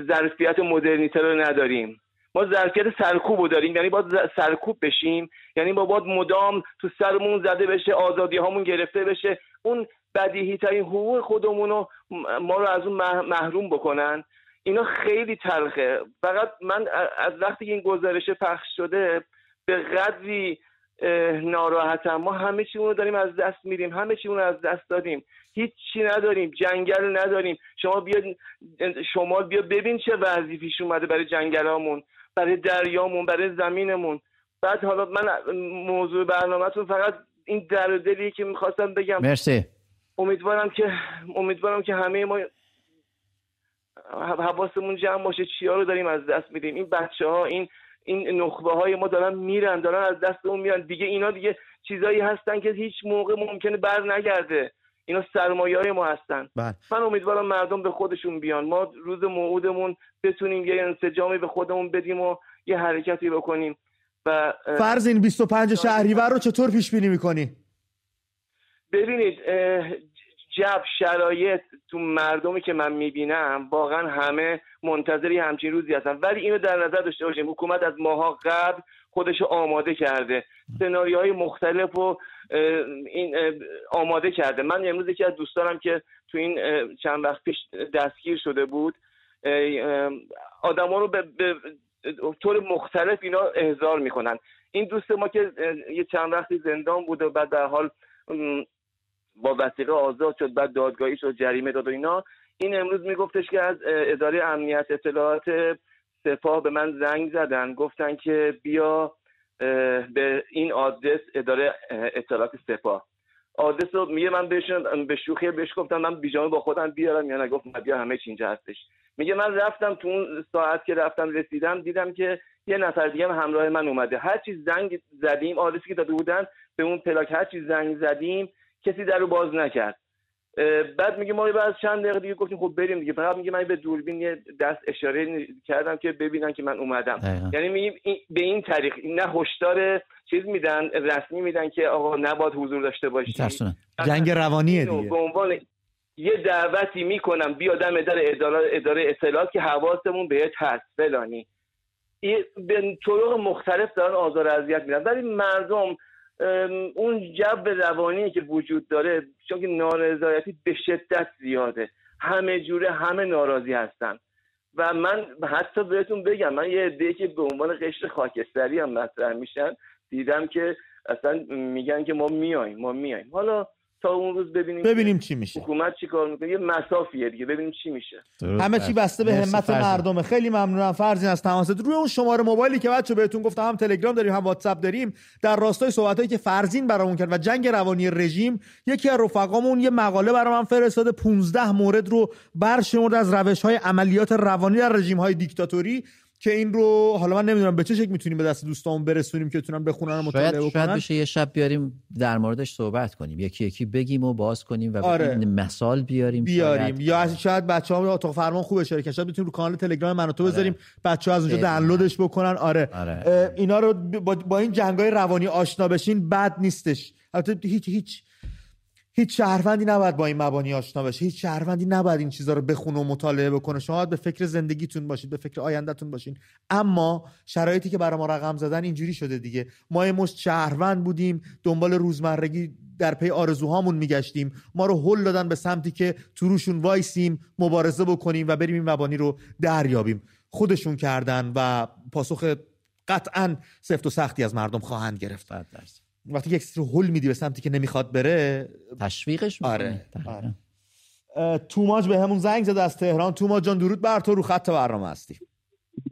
ظرفیت مدرنیته رو نداریم؟ ما ظرفیت سرکوب رو داریم. یعنی باید سرکوب بشیم. یعنی با باید مدام تو سرمون زده بشه آزادی هامون گرفته بشه. اون بدیهی ترین حقوق خودمون رو ما رو از اون مح- محروم بکنن. اینا خیلی تلخه. فقط من از وقتی این گزارش پخش شده به قدری ناراحتم. ما همه چیمون رو داریم از دست میدیم. همه چیمون رو از دست دادیم. هیچ چی نداریم. جنگل نداریم. شما بیاد شمال بیا ببین چه وضعی پیش اومده برای جنگلامون برای دریامون برای زمینمون. بعد حالا من موضوع برنامهتون فقط این در دلیه که می‌خواستم بگم. مرسی. امیدوارم که امیدوارم که همه ما حواسمون جمع باشه. چیا رو داریم از دست میدیم. این بچه ها این این نخبه های ما دارن میرن دارن از دستمون میرن دیگه اینا دیگه چیزایی هستن که هیچ موقع ممکنه بر نگرده. اینا سرمایه های ما هستن. بله. من امیدوارم مردم به خودشون بیان. ما روز موعودمون بتونیم یه انسجامی به خودمون بدیم و یه حرکتی بکنیم. و اه، فرزین 25 شهریور رو چطور پیش بینی می‌کنی؟ ببینید جو شرایط تو مردمی که من می‌بینم واقعا همه منتظری همچین روزی هستن. ولی اینو در نظر داشته باشیم حکومت از ماها قبل خودش آماده کرده. سناریوهای مختلف رو این آماده کرده. من امروز یکی از دوستانم که تو این چند وقت پیش دستگیر شده بود آدما رو به, به طور مختلف اینا احضار می‌کنن. این دوست ما که یه چند وقتی زندان بود و بعد در حال با وسیقه آزاد شد بعد دادگاهی شد جریمه داد و اینا. این امروز میگفتش که از اداره امنیت اطلاعات سپاه به من زنگ زدن گفتن که بیا به این آدرس اداره اطلاعات سپاه. آدرس رو میگه من بهشون به شوخی بهش گفتم من بیجامه با خودم بیارم یا نه بیا همه چی اینجا هستش. میگه من رفتم تو اون ساعت که رفتم رسیدم دیدم که یه نفر دیگه هم همراه من اومده. هر چی زنگ زدیم آدرسی که داده بودن به اون پلاک هر چی زنگ زدیم کسی در رو باز نکرد. بعد میگه ما بعد چند دقیقه دیگه گفتیم خب بریم دیگه. فقط میگه من به دوربین یه دست اشاره کردم که ببینن که من اومدم. دقیقاً. یعنی میگیم به این طریق نه هشدار چیز میدن رسمی میدن که آقا نباید حضور داشته باشی. جنگ روانیه دیگه. به عنوان یه دعوتی می‌کنم بیا دم اداره اداره, اداره اطلاعات که حواسمون بهت هست فلانی. این- به طرق مختلف دارن آزار اذیت میدن. ولی مردم اون جو روانی که وجود داره چون که نارضایتی به شدت زیاده. همه جوره همه ناراضی هستن. و من حتی بهتون بگم من یه عده‌ای که به عنوان قشر خاکستری هم مطرح میشن دیدم که اصلا میگن که ما میایم ما میایم حالا تا اون روز ببینیم ببینیم چی میشه. حکومت چی کار می‌کنه. یه مسافیه دیگه ببینیم چی میشه. همه چی بسته به همت. مردمه. خیلی ممنونم. فرزین از تماست. روی اون شماره موبایلی که بچه بهتون گفتم هم تلگرام داریم هم واتساپ داریم در راستای صحبتایی که فرزین برامون کرد و جنگ روانی رژیم یکی از رفقامون یه مقاله برام من فرستاده. 15 مورد رو برشمرد از روش های عملیات روانی در رژیم های دیکتاتوری. که این رو حالا من نمی‌دونم به چه شکل می‌تونیم به دست دوستامون برسونیم که بتونن بخونن و مطالعه شاید شاید بکنن بشه یه شب بیاریم در موردش صحبت کنیم یکی یکی بگیم و باز کنیم و آره. این مثال بیاریم بیاریم شاید. یا شاید بچه ها اتاق فرمان خوبه شرکت شاید بتونیم رو کانال تلگرام من و تو بذاریم بچه ها از اونجا. دانلودش بکنن آره, آره. اینا رو با, با این جنگای روانی آشنا بشین بد نیستش البته هیچ هیچ هیچ شهروندی نباید با این مبانی آشنا بشه. هیچ شهروندی نباید این چیزها رو بخونه و مطالعه بکنه. شما باید به فکر زندگیتون باشید به فکر آیندهتون باشین. اما شرایطی که برای ما رقم زدن اینجوری شده دیگه. ما یه مشت شهروند بودیم دنبال روزمرگی در پی آرزوهامون میگشتیم. ما رو هل دادن به سمتی که تو روشون وایسیم مبارزه بکنیم و بریم این مبانی رو دریابیم. خودشون کردن و پاسخ قطعا سفت و سختی از مردم خواهند گرفت. وقتی یک رو هل میدی به سمتی که نمی‌خواد بره تشویقش آره, آره. توماج به همون زنگ زده از تهران. توماج جان درود بر تو رو خط برنامه هستی.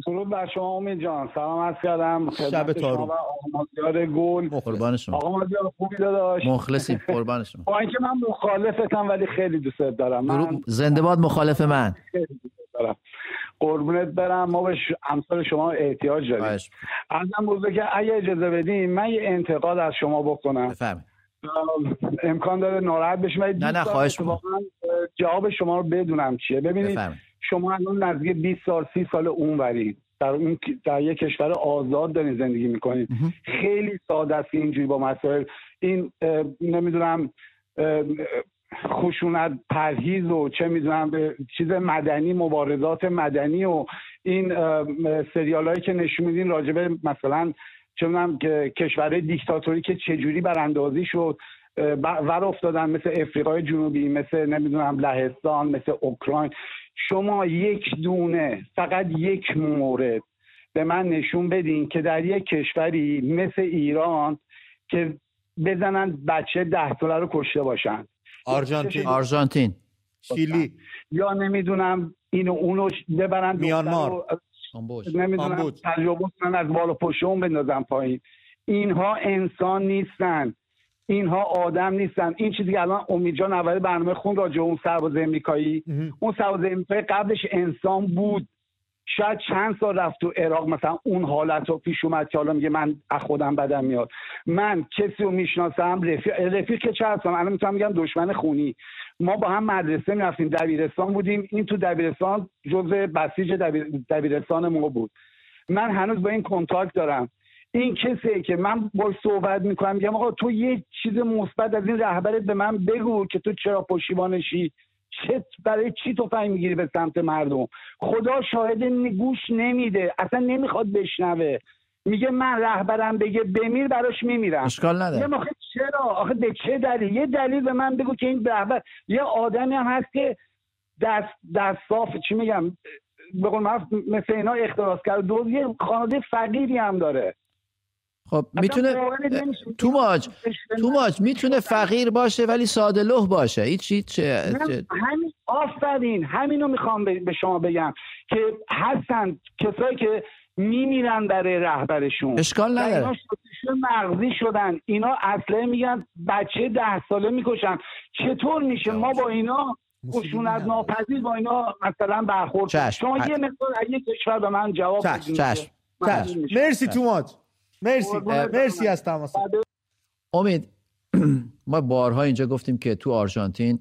درود بر شما امید جان. سلام عرض کردم. شب تارو. آقا مازیار گل. قربان شما. آقا مازیار خوبی داداش. مخلصی قربان شما. با اینکه من مخالفتم ولی خیلی دوست دارم. من زنده باد مخالف من. خیلی دوست دارم. قربونت برم. ما به امثال شما احتیاج داریم. ازم بوده که اگه اجازه بدیم من یه انتقاد از شما بکنم. بفرمایید. امکان داره ناراحت بشیم. نه نه خواهش جواب شما رو بدونم چیه. ببینید شما الان نزدیک 20 سال 30 سال اونوری در اون در یک کشور آزاد دارین زندگی می‌کنید خیلی ساده است اینجوری با مسائل. این نمی‌دونم خشونت پرهیز و چه می‌دونم چیز مدنی مبارزات مدنی و این سریال هایی که نشون میدین راجبه مثلا چه می‌دونم که کشورهای دیکتاتوری که چجوری براندازی شد ور افتادن مثل افریقای جنوبی مثل نمی‌دونم لهستان مثل اوکراین. شما یک دونه فقط یک مورد به من نشون بدین که در یک کشوری مثل ایران که بزنن بچه ده ساله رو کشته باشن. آرژانتین. آرژانتین. شیلی. یا نمی‌دونم اینو اونو ببرن میانمار. نمی‌دونم تجربه کنن از بالا پشت اون بندازن پایین. اینها انسان نیستن. اینها آدم نیستن. این چیزی که الان امید جان اول برنامه خون راجع اون سرباز امریکایی. اون سرباز امریکایی قبلش انسان بود. شاید چند سال رفت تو عراق مثلا اون حالت رو پیش اومد که حالا میگه من از خودم بدم میاد. من کسی رو می‌شناسم رفیق, رفیق که چه هستم؟ الان می‌تونم میگم دشمن خونی. ما با هم مدرسه می‌رفتیم دبیرستان بودیم. این تو دبیرستان جزء بسیج دبیرستان ما بود. من هنوز با این کنتاکت دارم. این کسی که من با صحبت می‌کنم میگم آقا تو یه چیز مثبت از این رهبرت به من بگو که تو چرا پشیبانشی چه برای چی تو فهم می‌گیری به سمت مردم؟ خدا شاهد گوش نمیده اصلا نمی‌خواد بشنوه. میگه من رهبرم بگه بمیر براش میمیرم. اشکال نداره. آخه چرا؟ آخه به چه دلیل؟ یه دلیل به من بگو که این رهبر یه آدمی هم هست که دست دست صاف چی میگم؟ به قول مثل اینا اختراس کرد دو یه خانواده فقیری هم داره. خب می‌تونه تو ماج تو ماج می‌تونه فقیر باشه ولی ساده لوح باشه. هیچ هیچ همین آفرین. همینو می‌خوام به شما بگم که هستن کسایی که میمیرن برای رهبرشون. اشکال نداره. اینا مغزی شدن. اینا اصله میگن بچه ده ساله می‌کشن. چطور میشه؟ ما با اینا خشونت ناپذیر با اینا مثلا برخورد شما یه مثال یه کشور به من جواب چشم چشم. مرسی تو ماج مرسی مرسی از تماس. امید ما بارها اینجا گفتیم که تو آرژانتین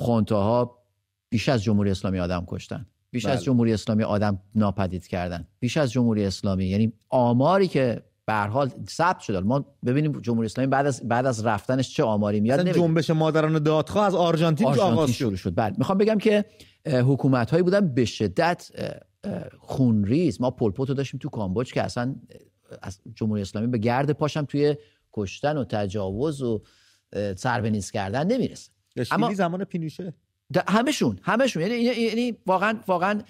خونتاها بیش از جمهوری اسلامی آدم کشتن. بیش از بله. جمهوری اسلامی آدم ناپدید کردن. بیش از جمهوری اسلامی. یعنی آماری که به حال ثبت شده. ما ببینیم جمهوری اسلامی بعد از بعد از رفتنش چه آماری میاد جنبش مادران دادخواه از آرژانتین, آرژانتین شروع شد. بله. می‌خوام بگم که حکومت هایی بودن به شدت خونریز. ما پولپوتو داشتیم تو کامبوج که اصلا از جمهوری اسلامی به گرد پاشم توی کشتن و تجاوز و سربنیز کردن نمی‌رسه. اما زمان پینوشه؟ همشون همشون. یعنی یعنی واقعا واقعا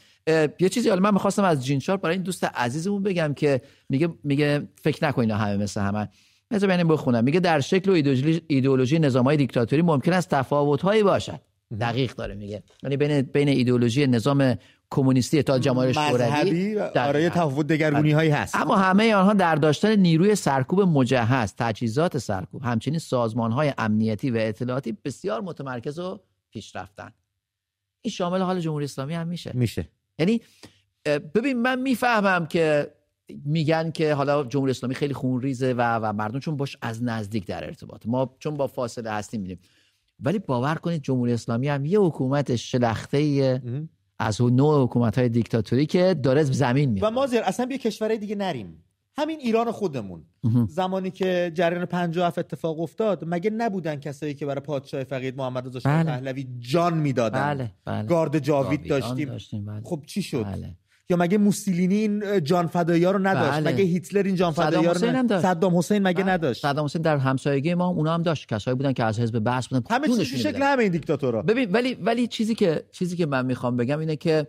یه چیزی حالا من می‌خواستم از جینچار برای این دوست عزیزمون بگم که میگه میگه فکر نکنین همه مثل همه. مثلا ببینیم بخونم. میگه در شکل و ایدئولوژی, ایدئولوژی نظامهای دیکتاتوری ممکن است تفاوت‌هایی باشد. دقیق داره میگه. یعنی بین بین ایدئولوژی نظام کمونیستی تا جمهوری شوروی؟ آره تفاوت دگرگونی هایی هست. اما همه آنها در داشتن نیروی سرکوب مجهز تجهیزات سرکوب همچنین سازمان های امنیتی و اطلاعاتی بسیار متمرکز و پیشرفتن این شامل حال جمهوری اسلامی هم میشه. میشه. یعنی ببین من می‌فهمم که میگن که حالا جمهوری اسلامی خیلی خونریزه و و مردم چون باش از نزدیک در ارتباط. ما چون با فاصله هستیم میدیم ولی باور کنید جمهوری اسلامی هم یه حکومت شلخته از اون نوع حکومت های دیکتاتوری که داره زمین میاد و ما زیر اصلا بیا کشورهای دیگه نریم. همین ایران خودمون. زمانی که جریان 57 اتفاق افتاد مگه نبودن کسایی که برای پادشاه فقید محمد رضا شاه بله. پهلوی جان می‌دادن؟ بله بله. گارد جاوید داشتیم. داشتیم، بله. خب چی شد؟ بله. یا مگه موسولینی این جان فدایی ها رو نداشت بله. مگه هیتلر این جان صدام فدایی ها حسین رو نداشت داشت. صدام حسین مگه نداشت صدام حسین در همسایگی ما هم اونا هم داشت کسایی بودن که از حزب بعث بودن همه چیز جونشون شکل. همه این دیکتاتورها ببین ولی ولی چیزی که چیزی که من می‌خوام بگم اینه که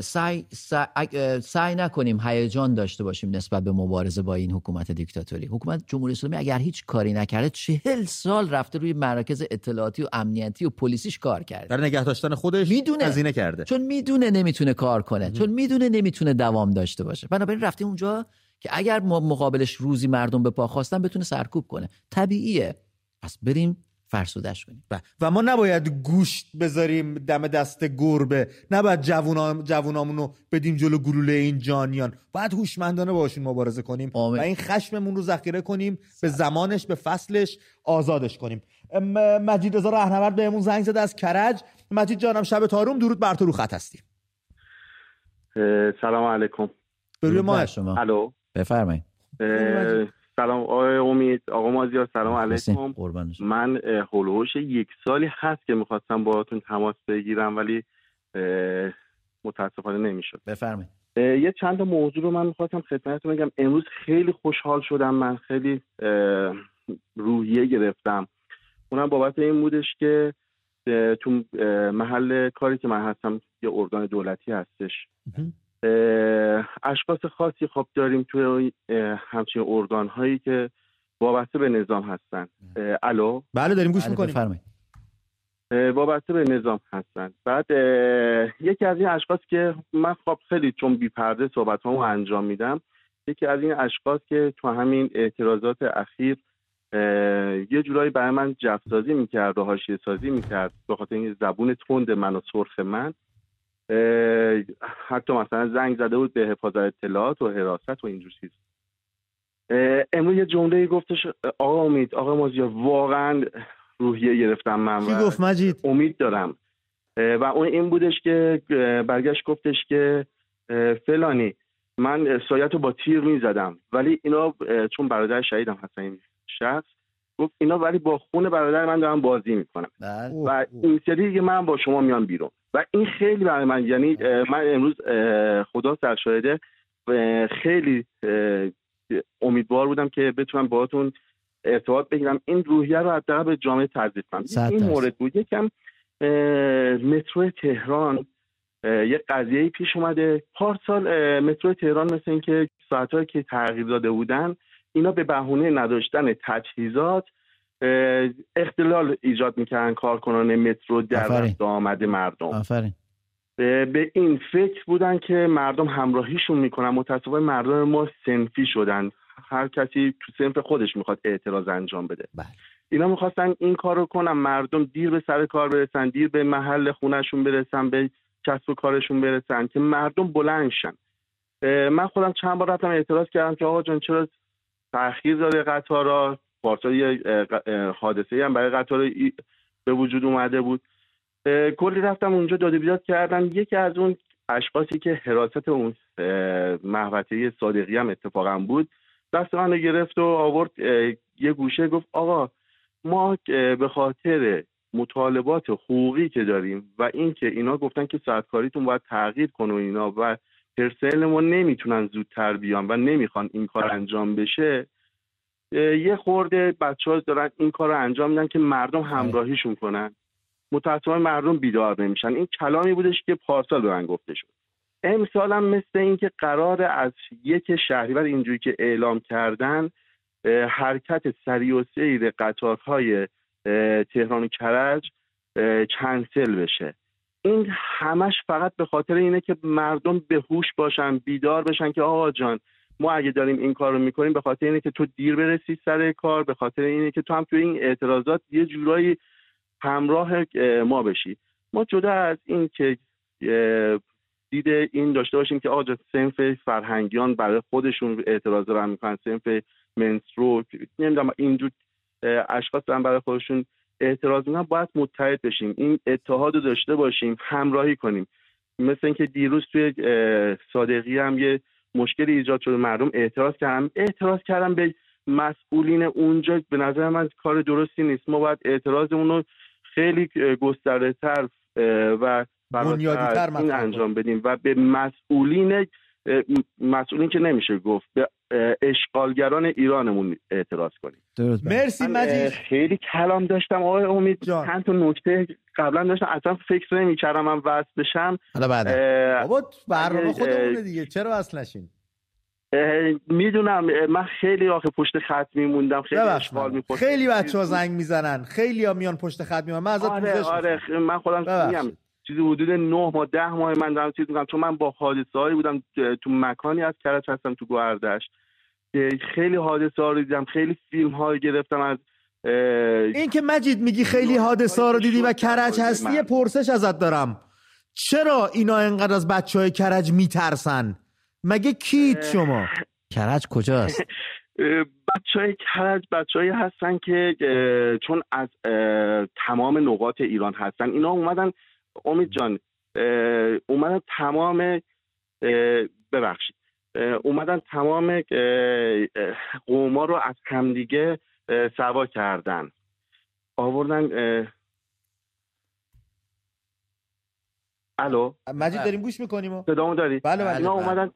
سعی سعی, سعی نکنیم هیجان داشته باشیم نسبت به مبارزه با این حکومت دیکتاتوری. حکومت جمهوری اسلامی اگر هیچ کاری نکرده چهل سال رفته روی مراکز اطلاعاتی و امنیتی و پلیسیش کار کرده. در نگه داشتن خودش می‌دونه. هزینه کرده. چون می‌دونه نمی‌تونه کار کنه. چون می‌دونه نمی‌تونه دوام داشته باشه. بنابراین رفته اونجا که اگر ما مقابلش روزی مردم به پا خواستن بتونه سرکوب کنه. طبیعیه. پس بریم فرسودش کنیم. و- و ما نباید گوشت بذاریم دم دست گربه. نباید جوونا جوونامون رو بدیم جلو گلوله این جانیان. باید هوشمندانه باشون مبارزه کنیم و این خشممون رو ذخیره کنیم به زمانش به فصلش آزادش کنیم. مجید رضا رهنورد بهمون زنگ زده از کرج. مجید جانم شب تاروم درود بر تو رو خط هستیم. سلام علیکم. به روی ما شما. الو. بفرمایید. سلام آقای امید آقا مازیار سلام علیکم. من اه، هلوهوش یک سالی هست که می‌خواستم باهاتون تماس بگیرم ولی متاسفانه نمی‌شد. بفرمایید. یه چند تا موضوع رو من می‌خواستم خدمتتون بگم. امروز خیلی خوشحال شدم من خیلی روحیه گرفتم. اونم بابت این بودش که تو محل کاری که من هستم یه ارگان دولتی هستش. اشخاص خاصی خب داریم توی همچین ارگان هایی که وابسته به نظام هستن. الو؟ بله داریم گوش بله، می‌کنیم. بفرمایید. وابسته به نظام هستن. بعد یکی از این اشخاص که من خب خیلی چون بی پرده صحبت رو انجام میدم یکی از این اشخاص که تو همین اعتراضات اخیر یه جورایی برای من جفسازی می‌کرد و حاشیه سازی می‌کرد به خاطر این زبون تند من و سرخ من. حتی مثلا زنگ زده بود به حفاظت اطلاعات و حراست و اینجور چیز. امروز یه جمله گفتش آقا امید آقا مازیار واقعا روحیه گرفتم من چی گفت مجید؟ امید دارم. و اون این بودش که برگشت گفتش که فلانی من سایت رو با تیر می‌زدم. ولی اینا چون برادر شهیدم هستن این شخص گفت اینا ولی با خون برادر من دارم بازی می‌کنم. و این سری دیگه من با شما میام بیرون. و این خیلی برای من یعنی اه، من امروز خدا سرشاهده اه، خیلی امیدوار بودم که بتونم باهاتون ارتباط بگیرم. این روحیه رو حداقل به جامعه تزریق کنم این. مورد بود. یکم مترو تهران یه قضیه پیش اومده. پارسال مترو تهران مثل اینکه ساعتهایی که تغییر داده بودن اینا به بهونه نداشتن تجهیزات اختلال ایجاد می‌کردن کارکنان مترو در و آمد مردم. آفرین. به این فکر بودن که مردم همراهیشون می‌کنن. متاسفانه مردم ما سنفی شدن. هر کسی تو سنف خودش می‌خواد اعتراض انجام بده. اینا می‌خواستن این کار رو کنن. مردم دیر به سر کار برسن دیر به محل خونهشون برسن به کسب و کارشون برسن که مردم بلند شن. اه، من خودم چند بار رفتم اعتراض کردم که آقا جان چرا تاخیر داره قطارا پارسال یه حادثه هم برای قطار به وجود اومده بود. کلی رفتم اونجا داده بیداد کردم. یکی از اون اشخاصی که حراست اون محوطه صادقی هم اتفاقا بود دست من رو گرفت و آورد یه گوشه گفت آقا ما به خاطر مطالبات حقوقی که داریم و اینکه اینا گفتن که ساعت کاریتون باید تغییر کنه و اینا و پرسنل ما نمی‌تونن زودتر بیان و نمی‌خوان این کار انجام بشه یه خورده بچه ها دارن این کار رو انجام میدن که مردم همراهیشون کنن. متاسفانه مردم بیدار نمیشن. این کلامی بودش که پارسال به من گفته شد. امسال هم مثل اینکه قرار از یک شهریور اینجوری که اعلام کردن حرکت سریع و سیر قطارهای تهران و کرج کنسل بشه. این همش فقط به خاطر اینه که مردم به هوش باشن بیدار بشن که آقا جان ما اگه داریم این کار رو می‌کنیم به خاطر اینه که تو دیر برسی سر کار به خاطر اینه که تو هم توی این اعتراضات یه جورایی همراه اه، ما بشی. ما جدا از این که اه، دید این داشته باشیم که آقا سنف فرهنگیان برای خودشون اعتراض رو می‌کنن سنف منسترو نمی‌دونم اینجور اشخاص دارن برای خودشون اعتراض می‌کنن باید متحد بشیم این اتحاد رو داشته باشیم همراهی کنیم. مثل اینکه دیروز توی صادقی هم یه مشکلی ایجاد شده مردم اعتراض کردن. اعتراض کردن به مسئولین اونجا به نظر من کار درستی نیست. ما باید اعتراضمون رو خیلی گسترده تر و بنیادی‌تر این انجام بدیم و به مسئولین مسئولین که نمیشه گفت به اشغالگران ایرانمون اعتراض کنیم. مرسی مجید. خیلی کلام داشتم. آقای امید چند تا نکته قبلا داشتم اصلا فکر نمی‌کردم من وصل بشم. حالا بعد. بابا برنامه خودمونه دیگه. چرا وصل نشین؟ می‌دونم من خیلی آخه پشت خط میموندم خیلی اشغال می‌خوردم خیلی بچه‌ها زنگ می‌زنن. خیلی ها میان پشت خط میمونن. من ازت آره آره من خودم میگم. چیزی حدود نه ماه ده ماه من دارم چیز می‌کنم. چون من با حادثه هایی بودم تو مکانی از کرج هستم تو گوهردش خیلی حادثه ها رو دیدم. خیلی فیلم های گرفتم از این که مجید میگی خیلی حادثه ها رو دیدی و کرج هستی یه پرسش ازت دارم. چرا اینا انقدر از بچه های کرج میترسن؟ مگه کیت شما؟ کرج کجاست؟ بچه های کرج بچه های هستن که چون از تمام نقاط ایران هستن. اینا اومدن امید جان اومدن تمام ببخشید اومدن تمام قوما رو از همدیگه سوا کردن. آوردن الو؟ مجید داریم گوش می‌کنیم صدامو داری؟ بله بله اینا اومدن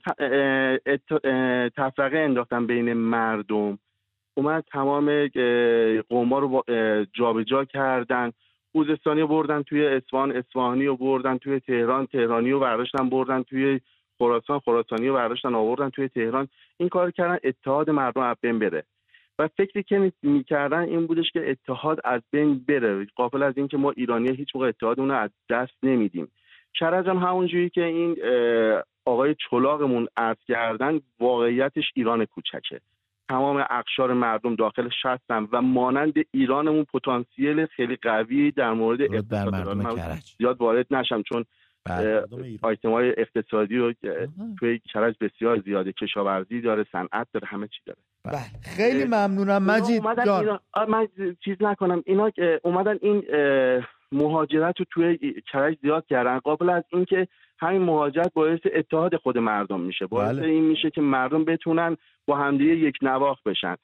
تفرقه انداختن بین مردم. اومدن تمام قوما رو جابجا کردن. خوزستانی بردن توی اصفهان اصفهانی رو بردن توی تهران تهرانی رو برداشتن بردن توی خراسان خراسانی رو برداشتن آوردن توی تهران. این کار کردن اتحاد مردم از بین بره. و فکری که می‌کردن این بودش که اتحاد از بین بره قافل از اینکه ما ایرانی هیچ موقع اتحادمون رو از دست نمیدیم. کرج هم همونجوری که این آقای چلاقمون عرض کردن واقعیتش ایران کوچکه. تمام اقشار مردم داخل هستن و مانند ایرانمون پتانسیل خیلی قوی در مورد اقتصاد زیاد وارد نشم چون آیتم های اقتصادی رو توی کرج بسیار زیاده کشاورزی داره صنعت داره همه چی داره. بله. خیلی ممنونم. مجید جان. من چیز نکنم. اینا اومدن این مهاجرت رو توی کرج زیاد کردن. قابل از اینکه همین مهاجرت باعث اتحاد خود مردم میشه. باعث بله. این میشه که مردم بتونن با همدیگه یک نواخت بشن.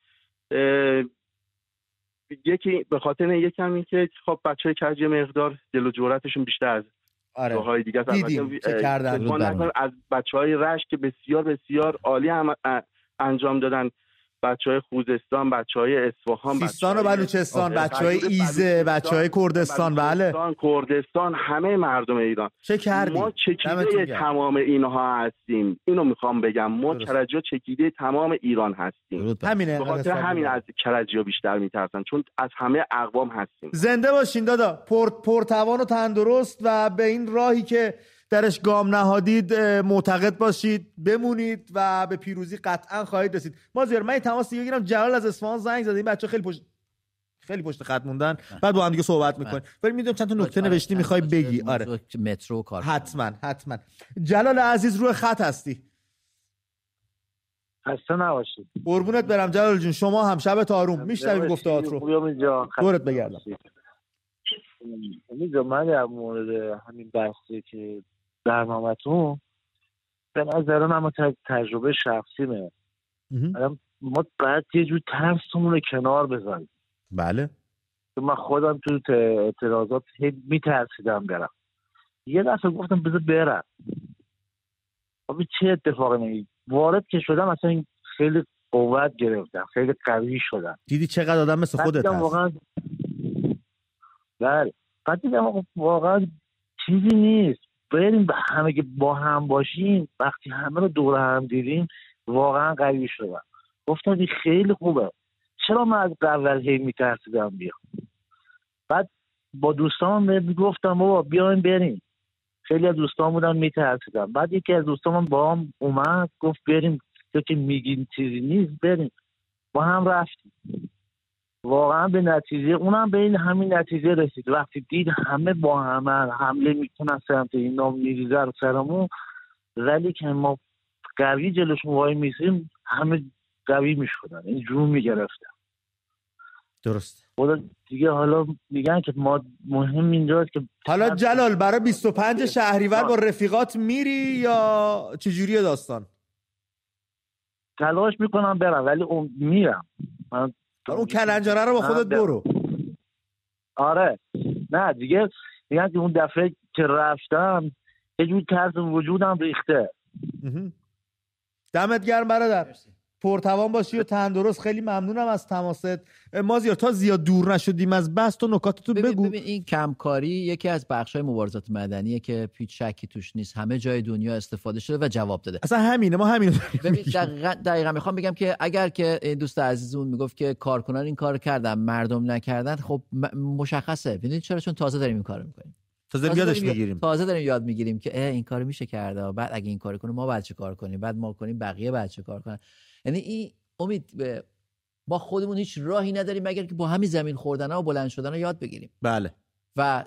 یکی به خاطر یکم این که خب بچه کرج مقدار دل و جورتشون بیشتر از آره. های دیگه دیدیم چه کردن از بچه های رشت که بسیار بسیار عالی هم انجام دادن. بچه های خوزستان بچه های اصفهان سیستان و بلوچستان بچه های ایزه بچه های کردستان بله. کردستان همه مردم ایران. چه کردیم ما چکیده تمام اینها هستیم. اینو می‌خوام بگم. ما کرجی چکیده تمام ایران هستیم. همینه بخاطر همین از کرجی بیشتر میترسن چون از همه اقوام هستیم. زنده باشین دادا. پر پرتوان و تندرست و به این راهی که درش گام نهادید معتقد باشید بمونید و به پیروزی قطعا خواهید رسید. ما زیار من تماس دیگه گیرم جلال از اصفهان زنگ زده. این بچه خیلی پشت خیلی پشت خط موندن. بعد با هم دیگه صحبت می‌کنیم. ولی می‌دونم چند تا نکته نوشتی می‌خوای بگی. آره. مترو کار حتما حتما. جلال عزیز روی خط هستی. خسته نباشید. قربونت برم جلال جون. شما هم شب آروم. میشنویم گفتهات رو. دورت بگردم. امید من در مورد همین بحثی که برنامهتون به نظر من تجربه شخصیمه. ما باید یه جور ترسمون رو کنار بذاریم. بله. من خودم تو اعتراضات میترسیدم برم. یه دفعه گفتم بذار برم. خب چه اتفاقی نمی وارد که شدم اصلا خیلی قوت گرفتم. خیلی قوی شدم. دیدی چقدر آدم مثل خودت هست. واقعا بله. بعد دیدم واقعا چیزی نیست. بریم همه که با هم باشیم وقتی همه رو دور هم دیدیم واقعا قوی شدم. گفتم خیلی خوبه. چرا من از قبل هی میترسیدم بیام؟ بعد با دوستان گفتم بابا بیایم بریم. خیلی از دوستان بودن میترسیدم بعد یکی از دوستان با هم اومد گفت بریم. تو که میگین چیزی نیست بریم. با هم رفتیم. واقعا به نتیجه اونم به این همین نتیجه رسید. وقتی دید همه با همه حمله می‌کنن سمت این نام میریزه رو سرمون. ولی که ما قوی جلوشون وای میسیم همه قوی می‌شدن. این جون می‌گرفتن. درست خدا دیگه حالا میگن که ما مهم اینجاست که حالا جلال برای 25 شهریور با رفیقات میری یا چجوری داستان؟ تلاش می‌کنم برم ولی اون میرم. من اون کلنجاره رو با خودت برو. آره. نه دیگه میگن که اون دفعه که رفتم یه جور ترس وجودم ریخته. دمت گرم برادر. پرتوان باشی و تندرست خیلی ممنونم از تماست. مازیار تا زیاد دور نشدیم از بست و نکاتتو بگو. ببین این کمکاری یکی از بخشای مبارزات مدنیه که پیچ شکی توش نیست. همه جای دنیا استفاده شده و جواب داده. اصلا همینه ما ببین دقیقا, دقیقا می‌خوام بگم که اگر که دوست عزیزمون می‌گفت که کارکنان این کار کردن مردم نکردن خب مشخصه. ببینید چرا؟ چون تازه داریم این کارو می‌کنیم. تازه یادش می‌گیریم. تازه داریم یاد می‌گیریم که این کارو میشه کرده بعد اگه این کارو کنیم ما بعد چه کار کنیم؟ بعد ما کنیم بقیه بعد چه کار کنن؟ یعنی این امید ما خودمون هیچ راهی نداریم مگر که با همین زمین خوردن و بلند شدن رو یاد بگیریم. بله. و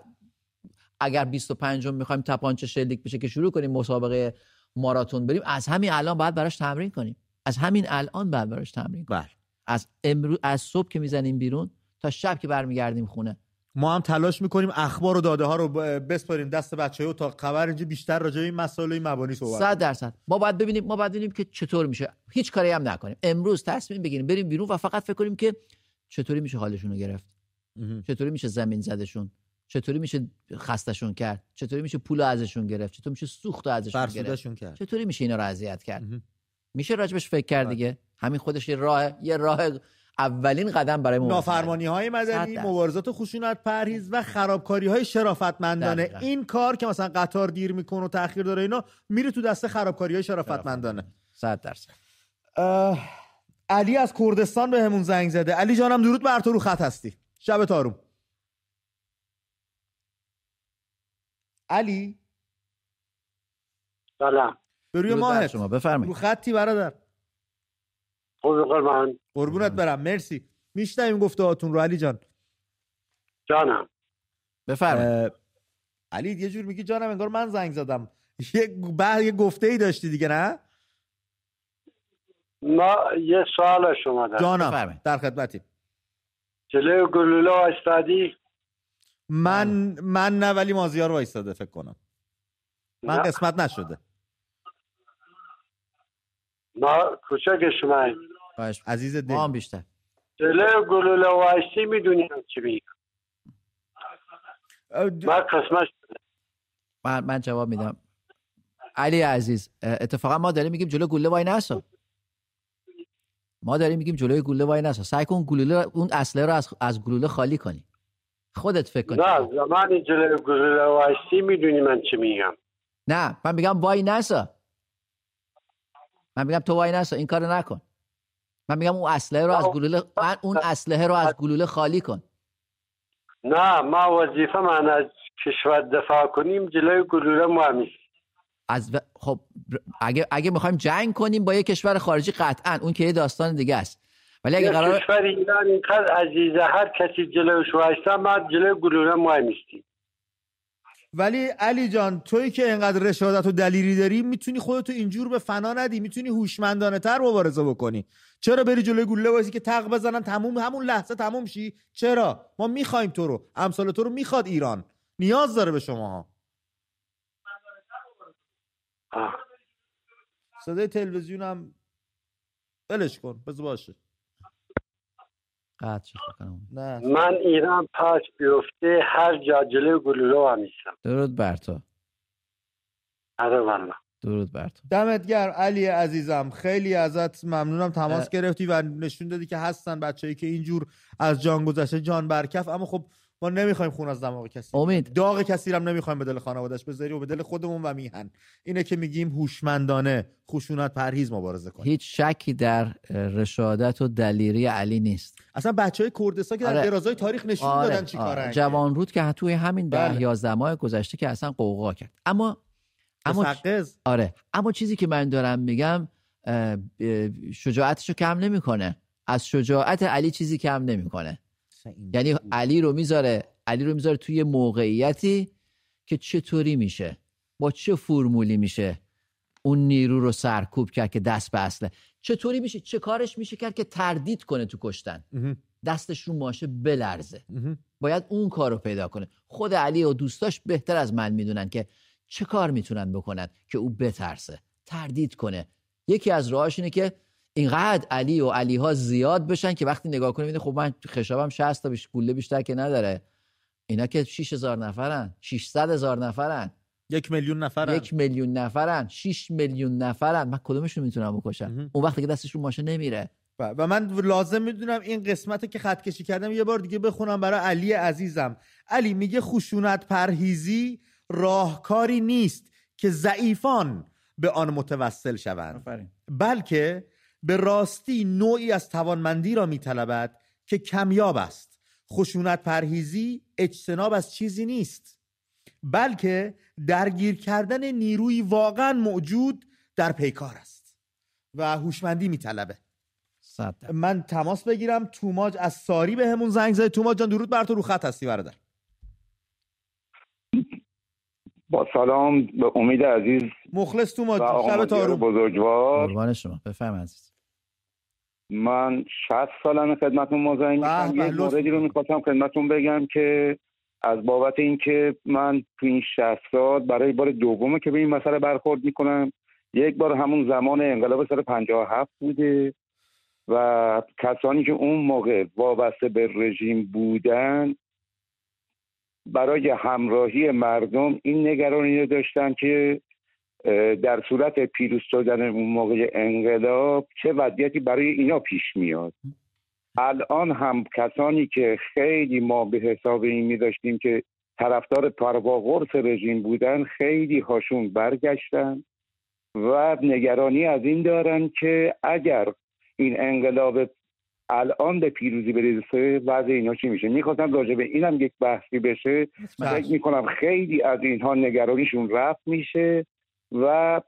اگر 25 م می‌خوایم تپانچه شلیک بشه که شروع کنیم مسابقه ماراتون بریم از همین الان باید براش تمرین کنیم. از همین الان باید براش تمرین کنیم. بله. از امروز از صبح که می‌زنیم بیرون تا شب که برمیگردیم خونه. ما هم تلاش می‌کنیم اخبار و داده ها رو بسپاریم دست بچه ها تا خبر اینجا بیشتر راجع به این مسائل مبانی صحبت 100 درصد. ما باید ببینیم ما باید ببینیم که چطور میشه. هیچ کاری هم نکنیم. امروز تصمیم بگیریم بریم بیرون و فقط فکر کنیم که چطوری میشه حالشون رو گرفت. چطوری میشه زمین زدشون؟ چطوری میشه خستشون کرد؟ چطوری میشه پول ازشون گرفت؟ چطوری میشه سوخت ازشون گرفت؟ کرد. چطوری میشه اینا رو اذیت کرد؟ میشه راجبش فکر کرد دیگه؟ همین خودش یه راه یه راه اولین قدم برای نافرمانی های مدنی مبارزات خشونت پرهیز و خرابکاری های شرافتمندانه. دقیقا. این کار که مثلا قطار دیر می‌کنه و تاخیر داره اینا میره تو دسته خرابکاری های شرافتمندانه. 100 درصد. علی از کردستان به همون زنگ زده. علی جانم درود بر تو رو خط هستی. شب تاروم علی؟ سلام. به روی ماهت. شما. بفرمایید. رو خطی برادر. من. قربونت برم مرسی. میشنویم گفته هاتون رو علی جان. جانم. بفرمایید. علی یه جور میگی جانم انگار من زنگ زدم. یه بعد یه گفته ای داشتی دیگه نه؟ ما یه سوال شما دارم جانم در خدمتیم. جلوی گلوله استادی من من نه ولی مازیار وایستاده فکر کنم. من نه. قسمت نشده. ما کوچک شما باش عزیز دل. ما هم بیشتر. جلوی گلوله وایستی می‌دونیم چی میگم من قسمت من, من جواب میدم. علی عزیز اتفاقا ما داریم میگیم جلو گلوله وای نسو ما داریم میگیم جلوی گلوله وای نسو سعی کن گلوله اون اسلحه رو از, از گلوله خالی کنی. خودت فکر کن. نه زمانی جلوی گلوله وایستی می‌دونی من چی میگم. نه من میگم وای نسا. من میگم تو وای نسا این کارو نکن. من میگم اون اسلحه رو از گلوله اون اسلحه رو از گلوله خالی کن. نه ما وظیفه من از کشور دفاع کنیم جلوی گلوله ما از و... خب اگه اگه می‌خوایم جنگ کنیم با یه کشور خارجی قطعا اون که یه داستان دیگه است. ولی اگه قرار کشور ایران اینقدر عزیزه هر کسی جلوش وایستا ما جلوی گلوله ما میستیم ولی علی جان تویی که اینقدر رشادت و دلیری داری می‌تونی خودتو اینجور به فنا ندی. می‌تونی هوشمندانه تر مبارزه بکنی. چرا بری جلوی گلوله وایسی که تق بزنن تموم همون لحظه تموم شی؟ چرا؟ ما می‌خوایم تو رو. امثال تو رو می‌خواد ایران. نیاز داره به شما صدای تلویزیون هم بلش کن. بذار باشه. نه. من ایران پاس بیفته هر جا جلوی گلوله همیستم درود بر تو. آره درود بر تو. دمت گرم علی عزیزم. خیلی ازت ممنونم. تماس اه... گرفتی و نشون دادی که هستن بچه‌ای که اینجور از جان گذشته جان برکف اما خب ما نمی‌خوایم خون از دماغ کسی. امید. داغ کسی هم نمی‌خوایم به دل خانواده‌اش بذاری و به دل خودمون و میهن. اینه که میگیم هوشمندانه خشونت پرهیز مبارزه کنیم. هیچ شکی در رشادت و دلیری علی نیست. اصلا بچه های کردستان که در آره. درازای تاریخ نشون آره. دادن چی آره. جوان رود که توی همین ده بله. یازده ماه گذشته که اصلا قوقا کرد. اما اما آره. اما چیزی که من دارم میگم شجاعتشو کم نمی‌کنه. از شجاعت علی چیزی کم نمی‌کنه. یعنی علی رو می‌ذاره علی رو می‌ذاره توی موقعیتی که چطوری میشه؟ با چه فرمولی میشه اون نیرو رو سرکوب کرد که دست به اصله؟ چطوری میشه؟ چه کارش میشه کرد که تردید کنه تو کشتن؟ دستش رو ماشه بلرزه. باید اون کار رو پیدا کنه. خود علی و دوستاش بهتر از من می‌دونن که چه کار می‌تونن بکنن که او بترسه تردید کنه. یکی از راهاش اینه که اینقدر علی و علی ها زیاد بشن که وقتی نگاه کنیم خب من خشابم 60 تا بیش گوله بیشتر که نداره. اینا که 6000 نفرن 600 هزار نفرن. یک میلیون نفرن. یک میلیون نفرن 6 میلیون نفرن. من کدومشون می‌تونم بکشم؟ اون وقتی که دستشون ماشه نمیره. و من لازم می‌دونم این قسمت که خط کشی کردم یه بار دیگه بخونم برای علی عزیزم. علی میگه خشونت پرهیزی راهکاری نیست که ضعیفان به آن متوسل شوند. بلکه به راستی نوعی از توانمندی را میطلبد که کمیاب است. خشونت پرهیزی اجتناب از چیزی نیست. بلکه درگیر کردن نیروی واقعا موجود در پیکار است و هوشمندی میطلبه. من تماس بگیرم توماج از ساری به همون زنگ زده. توماج جان درود بر تو رو خط هستی برادر. با سلام به امید عزیز مخلص توماج شب تارو بزرگوار. قربان شما بفهم عزیز. من 60 سالمه خدمتتون مزاحم میشم یه موردی رو می‌خواستم خدمتتون بگم که از بابت اینکه من تو این 60 سال برای بار دومه که به این مسئله برخورد می‌کنم یک بار همون زمان انقلاب سال 57 بوده و کسانی که اون موقع وابسته به رژیم بودن برای همراهی مردم این نگرانی رو داشتن که در صورت پیروز شدن اون موقع انقلاب چه وضعیتی برای اینا پیش میاد. الان هم کسانی که خیلی ما به حساب این می داشتیم که طرفدار پرواغرس رژیم بودن خیلی هاشون برگشتن و نگرانی از این دارن که اگر این انقلاب الان به پیروزی برسه وضع اینا چی میشه؟ می‌خواستم راجع به اینم یک بحثی بشه. فکر می‌کنم خیلی از اینها نگرانیشون رفت میشه و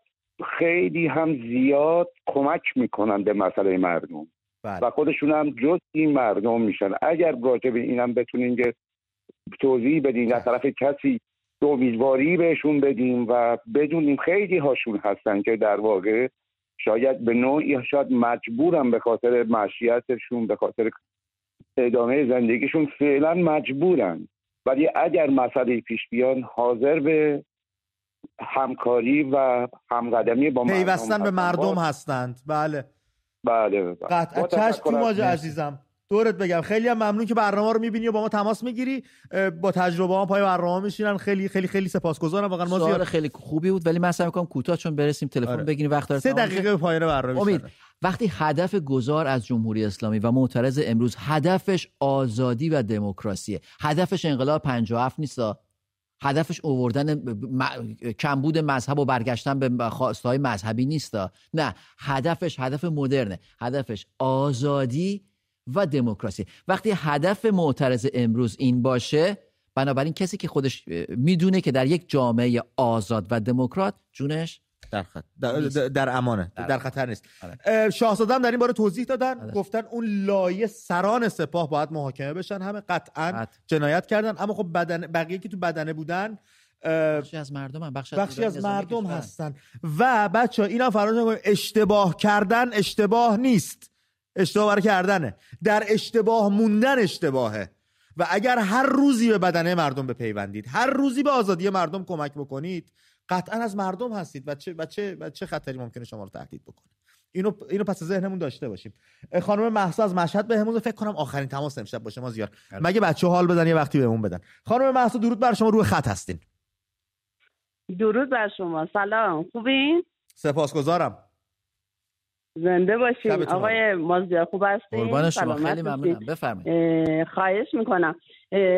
خیلی هم زیاد کمک می‌کنن به مسئله مردم. بله. و خودشون هم جز این مردم میشن. اگر راجع به اینم بتونین که توضیح بدین از طرف کسی امیدواری بهشون بدیم و بدونیم خیلی هاشون هستن که در واقع شاید به نوعی شاید مجبورم به خاطر معشیتشون به خاطر ادامه زندگیشون فعلا مجبورن. ولی اگر مسئله پیش بیان حاضر به همکاری و همقدمی با پیوستن به مردم هستند. بله. بله, بله. قطعا چشم تو ماجه عزیزم. دورت بگم. خیلی هم ممنون که برنامه رو می‌بینی و با ما تماس می‌گیری. با تجربه ها پای برنامه میشینن. خیلی خیلی خیلی سپاسگزارم. واقعا ما زیاد خیلی خوبی بود ولی من سعی می‌کنم کوتاه چون برسیم تلفن آره. بگیریم وقت سه دقیقه پایان برنامه امید وقتی هدف گذار از جمهوری اسلامی و معترض امروز هدفش آزادی و دموکراسیه. هدفش انقلاب 57 نیست هدفش اووردن کمبود مذهب و برگشتن به خواستهای مذهبی نیست نه هدفش هدف مدرنه. هدفش آزادی و دموکراسی. وقتی هدف معترض امروز این باشه بنابراین کسی که خودش می‌دونه که در یک جامعه آزاد و دموکرات جونش در, خط... در, در امانه در, خطر نیست. آره. شاهزاده در این باره توضیح دادن آره. گفتن اون لایه سران سپاه باید محاکمه بشن همه قطعا جنایت کردن. اما خب بدن بقیه که تو بدنه بودن بخشی از مردم هم بخشی, بخشی از مردم هستن. و بچه اینا فراموش اشتباه کردن اشتباه نیست. اشتباه کردنه. در اشتباه موندن اشتباهه. و اگر هر روزی به بدنه مردم بپیوندید هر روزی به آزادی مردم کمک بکنید قطعا از مردم هستید و چه, و چه, و چه خطری ممکنه شما رو تهدید بکنه. اینو اینو پس ذهنمون داشته باشیم. خانم مهسا از مشهد بهمون فکر کنم آخرین تماس امشب باشه. ما زیاد. بله. مگه بچه حال بدن یه وقتی بهمون بدن. خانم مهسا درود بر شما. روی خط هستین. درود بر شما. سلام. خوبین؟ سپاسگزارم. زنده باشین آقای مازیار خوب هستین؟ قربان شما. خیلی ممنونم. بفرمایید. خواهش می‌کنم.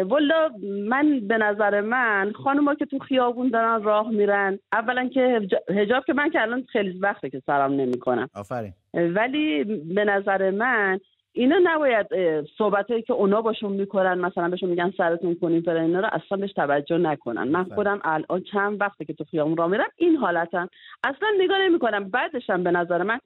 والا من به نظر من خانوما که تو خیابون دارن راه میرن اولا که هجاب که من که الان خیلی وقته که سلام نمی‌کنم. آفرین. ولی به نظر من اینا نباید صحبت هایی که اونا باشون می‌کنن مثلا بهشون میگن سرتون کنین فلان اینا رو اصلا بهش توجه نکنن. من خودم الان چند وقته که تو خیابون راه میرم این حالتن اصلا نگاه نمی‌کنم. بعدش به نظر من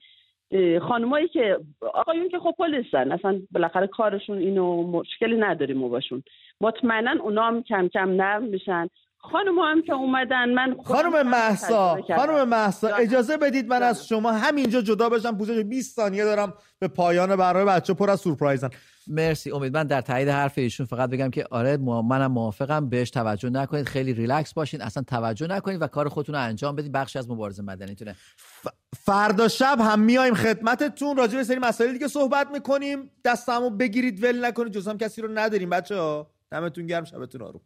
خانمایی که آقایون که خب پلیسن اصلا بالاخره کارشون اینو مشکلی نداریم ما باشون. مطمئنا اونا هم کم کم نرم میشن. خانم هم که اومدن من خانم محسا خانم محسا اجازه بدید من از شما همینجا جدا بشم پوزش 20 ثانیه دارم به پایان برنامه بچه پر از سورپرایزن. مرسی امید. من در تایید حرف ایشون فقط بگم که آره منم موافقم بهش توجه نکنید خیلی ریلکس باشین اصلا توجه نکنید و کار خودتون رو انجام بدید بخشی از مبارزه مدنیتونه. فردا شب هم میایم خدمتتون. راجع به سری مسائل دیگه صحبت می‌کنیم. دستمو بگیرید ول نکنید جز هم کسی رو نداریم بچه ها دمتون گرم شبتون آروم.